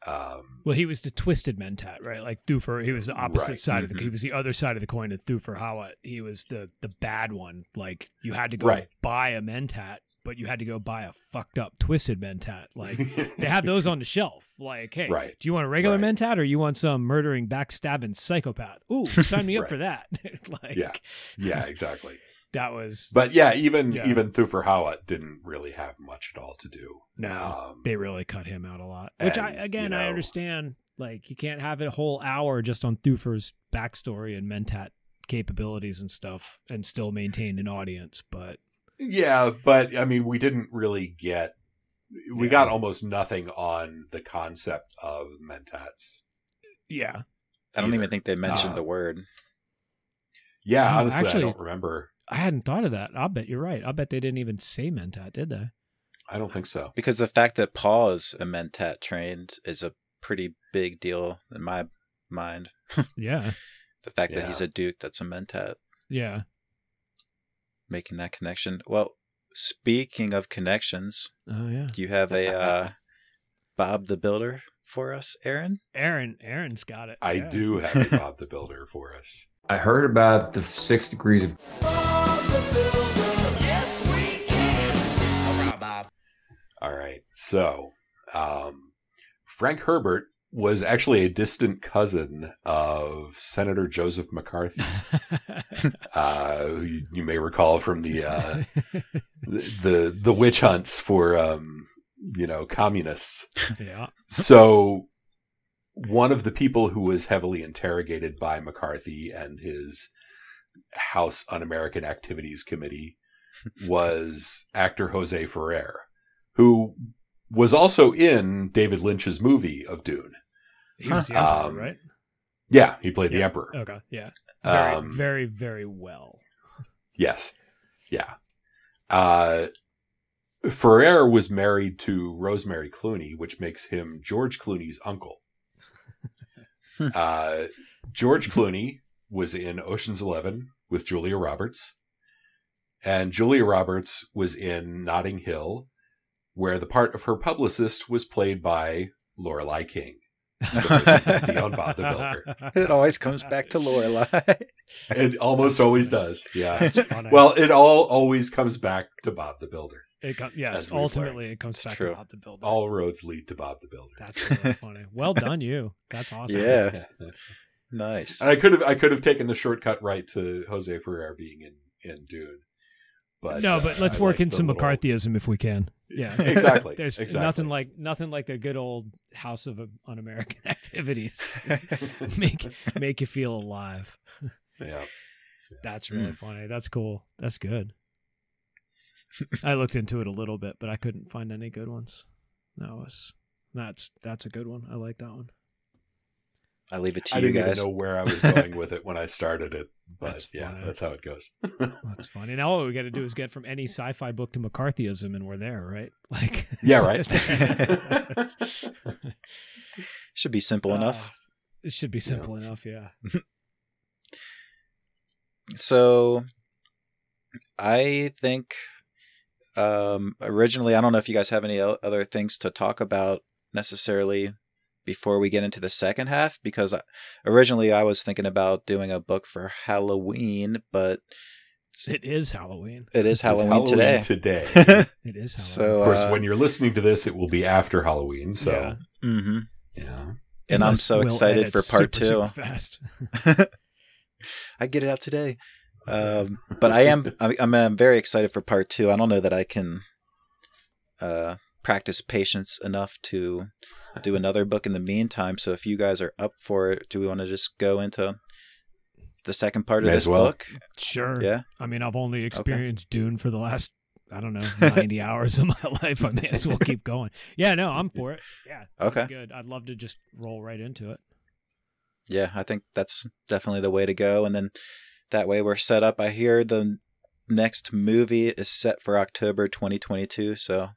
Um, Well, he was the twisted mentat, right? Like Thufir, he was the opposite Right. side of the. Mhm. He was the other side of the coin of Thufir Hawat. He was the the bad one. Like you had to go Right. buy a mentat, but you had to go buy a fucked up twisted mentat. Like they have those on the shelf. Like, hey, Right. do you want a regular mentat or you want some murdering, backstabbing psychopath? Ooh, sign me up for that. like, Yeah. yeah, exactly. That was. But yeah, even Yeah. even Thufir Hawat didn't really have much at all to do. No, Um, they really cut him out a lot. Which I again you I understand. Like you can't have a whole hour just on Thufir's backstory and Mentat capabilities and stuff and still maintain an audience. But Yeah, but I mean, we didn't really get. We Yeah. got almost nothing on the concept of mentats. yeah, I don't Either. even think they mentioned Uh, the word. Yeah, honestly, actually- I don't remember. I hadn't thought of that. I'll bet you're right. I'll bet they didn't even say Mentat, did they? I don't think so. Because the fact that Paul is a Mentat trained is a pretty big deal in my mind. Yeah, The fact that he's a Duke that's a Mentat, yeah. making that connection. Well, speaking of connections, Oh yeah. do you have a uh, Bob the Builder for us, Aaron? Aaron, Aaron's got it. I Yeah. do have a Bob the Builder for us. I heard about the six degrees of All right. So, um, Frank Herbert was actually a distant cousin of Senator Joseph McCarthy, uh, who you, you may recall from the, uh, the the the witch hunts for um, you know communists. yeah. So, one of the people who was heavily interrogated by McCarthy and his House Un-American Activities Committee was actor Jose Ferrer, who was also in David Lynch's movie of Dune. He was the emperor, Um, right? Yeah, he played the Emperor. Okay. Yeah. Very, Um, very, very well. Yes. Yeah. Uh, Ferrer was married to Rosemary Clooney, which makes him George Clooney's uncle. uh, George Clooney was in Ocean's Eleven with Julia Roberts, and Julia Roberts was in Notting Hill, where the part of her publicist was played by Lorelei King. the person on Bob the Builder. It always comes back to Lorelei. It almost always does. Yeah. Well, it all always comes back to Bob the Builder. it com- yes, ultimately learned. it comes It's back true. to Bob the Builder. All roads lead to Bob the Builder. That's really funny. Well done, you. That's awesome. yeah, nice. And I could have I could have taken the shortcut right to Jose Ferrer being in in Dune. But no, uh, but let's I work like in some little- McCarthyism if we can. Yeah, Exactly. There's exactly. nothing like nothing like the good old House of Un-American Activities. make make you feel alive. Yeah. That's really Mm. funny. That's cool. That's good. I looked into it a little bit, but I couldn't find any good ones. That was that's that's a good one. I like that one. I leave it to I you didn't guys. even know where I was going with it when I started it, but That's yeah, funny. that's how it goes. That's funny. Now all we got to do is get from any sci-fi book to McCarthyism, and we're there, right? Like, Yeah, right. Should be simple enough. Uh, it should be simple enough. Yeah. So I think um originally I don't know if you guys have any other things to talk about necessarily before we get into the second half because originally I was thinking about doing a book for Halloween but It is Halloween. it is It's Halloween, today. today. It is So, Halloween. of course, uh, when you're listening to this, it will be after Halloween. So Yeah. Mhm. yeah. And I'm Unless so Will excited edits for part super, 2. super fast. I get it out today. Um, but I am I'm, I'm I'm very excited for part two. I don't know that I can uh, practice patience enough to do another book in the meantime. So if you guys are up for it, do we want to just go into the second part May of as this well. book? Sure. Yeah. I mean, I've only experienced Dune for the last, I don't know, 90 hours of my life. I may as well keep going. Yeah, no, I'm for it. Yeah. Okay. Good. I'd love to just roll right into it. Yeah, I think that's definitely the way to go. And then that way we're set up. I hear the next movie is set for October 2022. So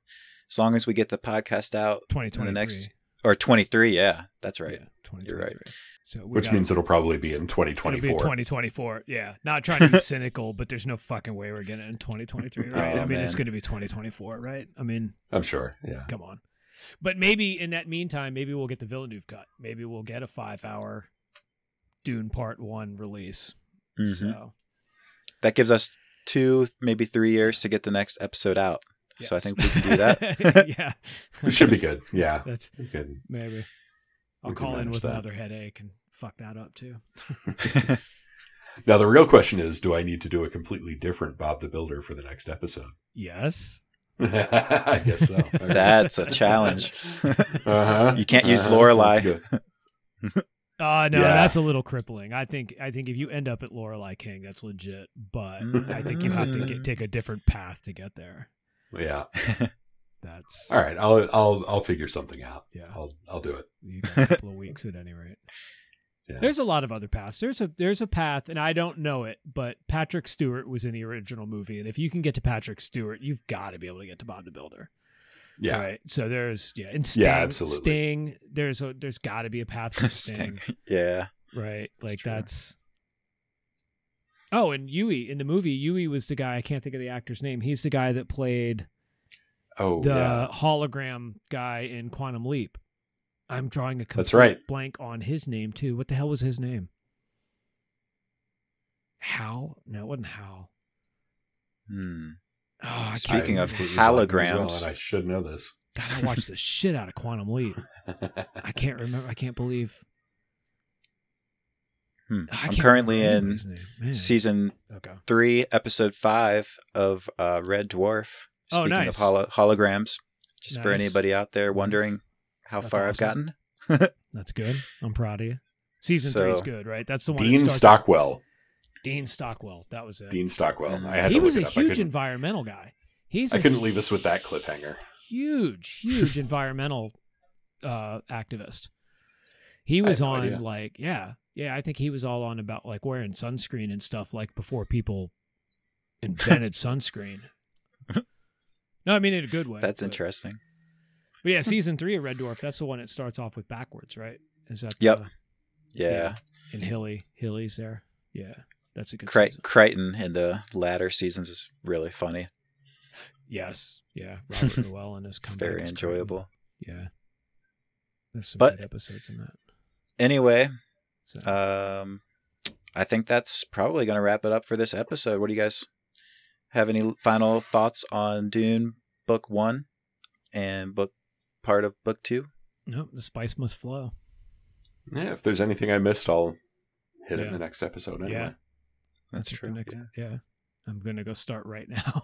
as long as we get the podcast out in 2023. the next or 23, yeah, that's right. Yeah, 2023. You're right. So we Which gotta- means it'll probably be in it'll be 2024. 2024. Yeah. Not trying to be cynical, but there's no fucking way we're getting it in 2023, right? Oh, I mean, it's going to be 2024, right? I mean, I'm sure. Yeah. come on. But maybe in that meantime, maybe we'll get the Villeneuve cut. Maybe we'll get a five hour Dune Part 1 release. Mhm. So, That gives us two, maybe three years to get the next episode out. So I think we can do that. yeah. we should be good. Yeah. That's We could- maybe. I'll We call in with that. another headache and fuck that up too. Now the real question is, do I need to do a completely different Bob the Builder for the next episode? Yes. I guess so. Okay. That's a challenge. Uh-huh. You can't use Uh-huh. Lorelei. Uh no, Yeah. that's a little crippling. I think I think if you end up at Lorelei King, that's legit. But I think you have to get, take a different path to get there. Yeah. That's All right. I'll I'll I'll figure something out. Yeah. I'll I'll do it. A couple of weeks at any rate. Yeah. There's a lot of other paths. There's a there's a path, and I don't know it, but Patrick Stewart was in the original movie, and if you can get to Patrick Stewart, you've got to be able to get to Bob the Builder. Yeah. Right. So there's yeah, and Sting, Yeah, absolutely. Sting. There's a there's got to be a path for Sting. yeah. right. Like true. that's. Oh, and Yueh in the movie, Yueh was the guy. I can't think of the actor's name. He's the guy that played Oh the yeah. hologram guy in Quantum Leap. I'm drawing a That's right. blank on his name too. What the hell was his name? Hal? No, it wasn't Hal. Hmm. Oh, I Speaking of completely blanking as well, holograms. I should know this. God, I watched the shit out of Quantum Leap. I can't remember. I can't believe. Hmm. I I'm currently in anybody's name. Man. season Okay. three, episode five of uh, Red Dwarf. Oh, Speaking nice. of holo- holograms, just for anybody out there wondering Nice. how That's far awesome. I've gotten. That's good. I'm proud of you. Season three is good, right? That's the one. Dean starts- Stockwell. Dean Stockwell. That was it. Dean Stockwell. I had he to was look a it up. Huge couldn't, environmental guy. He's I a couldn't leave us with that cliffhanger. huge, huge environmental uh, activist. He was no on idea. like, yeah, yeah. I think he was all on about like wearing sunscreen and stuff like before people invented sunscreen. No, I mean in a good way. That's but- interesting. But yeah, season three of Red Dwarf. That's the one that starts off with backwards, right? Is that Yep. the- Yeah. And Hilly, Hilly's there. Yeah, that's a good Cri- season. Kryten in the latter seasons is really funny. Yes, yeah. Robert Llewellyn is comeback. Very enjoyable. Yeah, there's some But- good episodes in that. Anyway, So. um, I think that's probably going to wrap it up for this episode. What do you guys have any final thoughts on Dune Book One and Book part of Book Two? no, the spice must flow. Yeah, if there's anything I missed, I'll hit it in the next episode anyway. Yeah. That's I think the true. next- yeah. yeah. I'm gonna go start right now.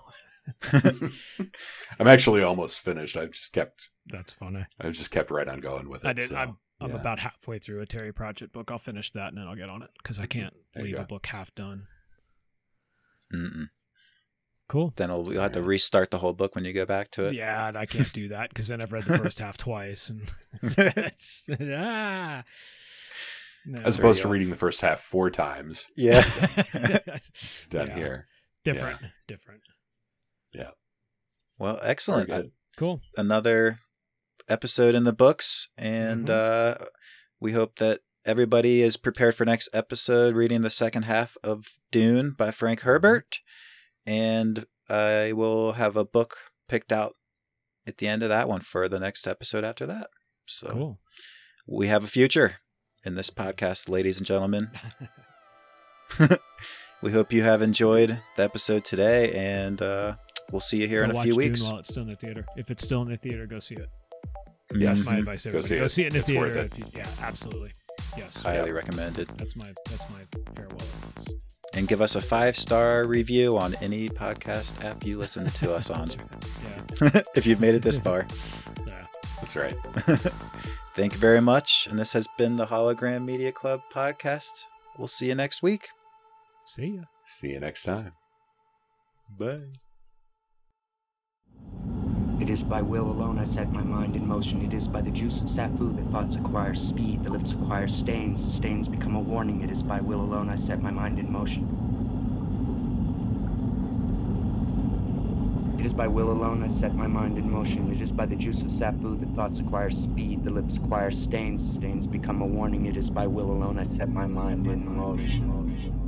I'm actually almost finished. I've just kept That's funny. I've just kept right on going with it. I did. so, I'm I'm yeah. about halfway through a Terry Pratchett book. I'll finish that and then I'll get on it because I can't There leave a book half done. Mm-mm. Cool. Then we'll, we'll have to restart the whole book when you go back to it. Yeah, and I can't do that because then I've read the first half twice, and it's ah. No. As opposed to go. reading the first half four times Yeah. down Yeah. here. different, different. Well, excellent. good. Cool. Another episode in the books, and Mhm. uh, we hope that everybody is prepared for next episode, reading the second half of Dune by Frank Herbert, and I will have a book picked out at the end of that one for the next episode after that. So Cool. we have a future in this podcast, ladies and gentlemen. we hope you have enjoyed the episode today, and uh, we'll see you here Go in a watch few Dune weeks. while it's still in the theater. If it's still in the theater, go see it. Yes. That's my advice. to Go Everybody. see Go it. see it in the It's theater. worth it. you- yeah, absolutely. Yes. Highly recommended. That's my that's my farewell advice. And give us a five star review on any podcast app you listen to us on. That's right. Yeah. if you've made it this far. Yeah. That's right. Thank you very much. And this has been the HoloGraham Media Club podcast. We'll see you next week. See ya. See you next time. Bye. It is by will alone I set my mind in motion. It is by the juice of Sapho that thoughts acquire speed, the lips acquire stains, stains become a warning. It is by will alone I set my mind in motion. It is by will alone I set my mind in motion. It is by the juice of Sapho that thoughts acquire speed, the lips acquire stains, stains become a warning. It is by will alone I set my mind in motion.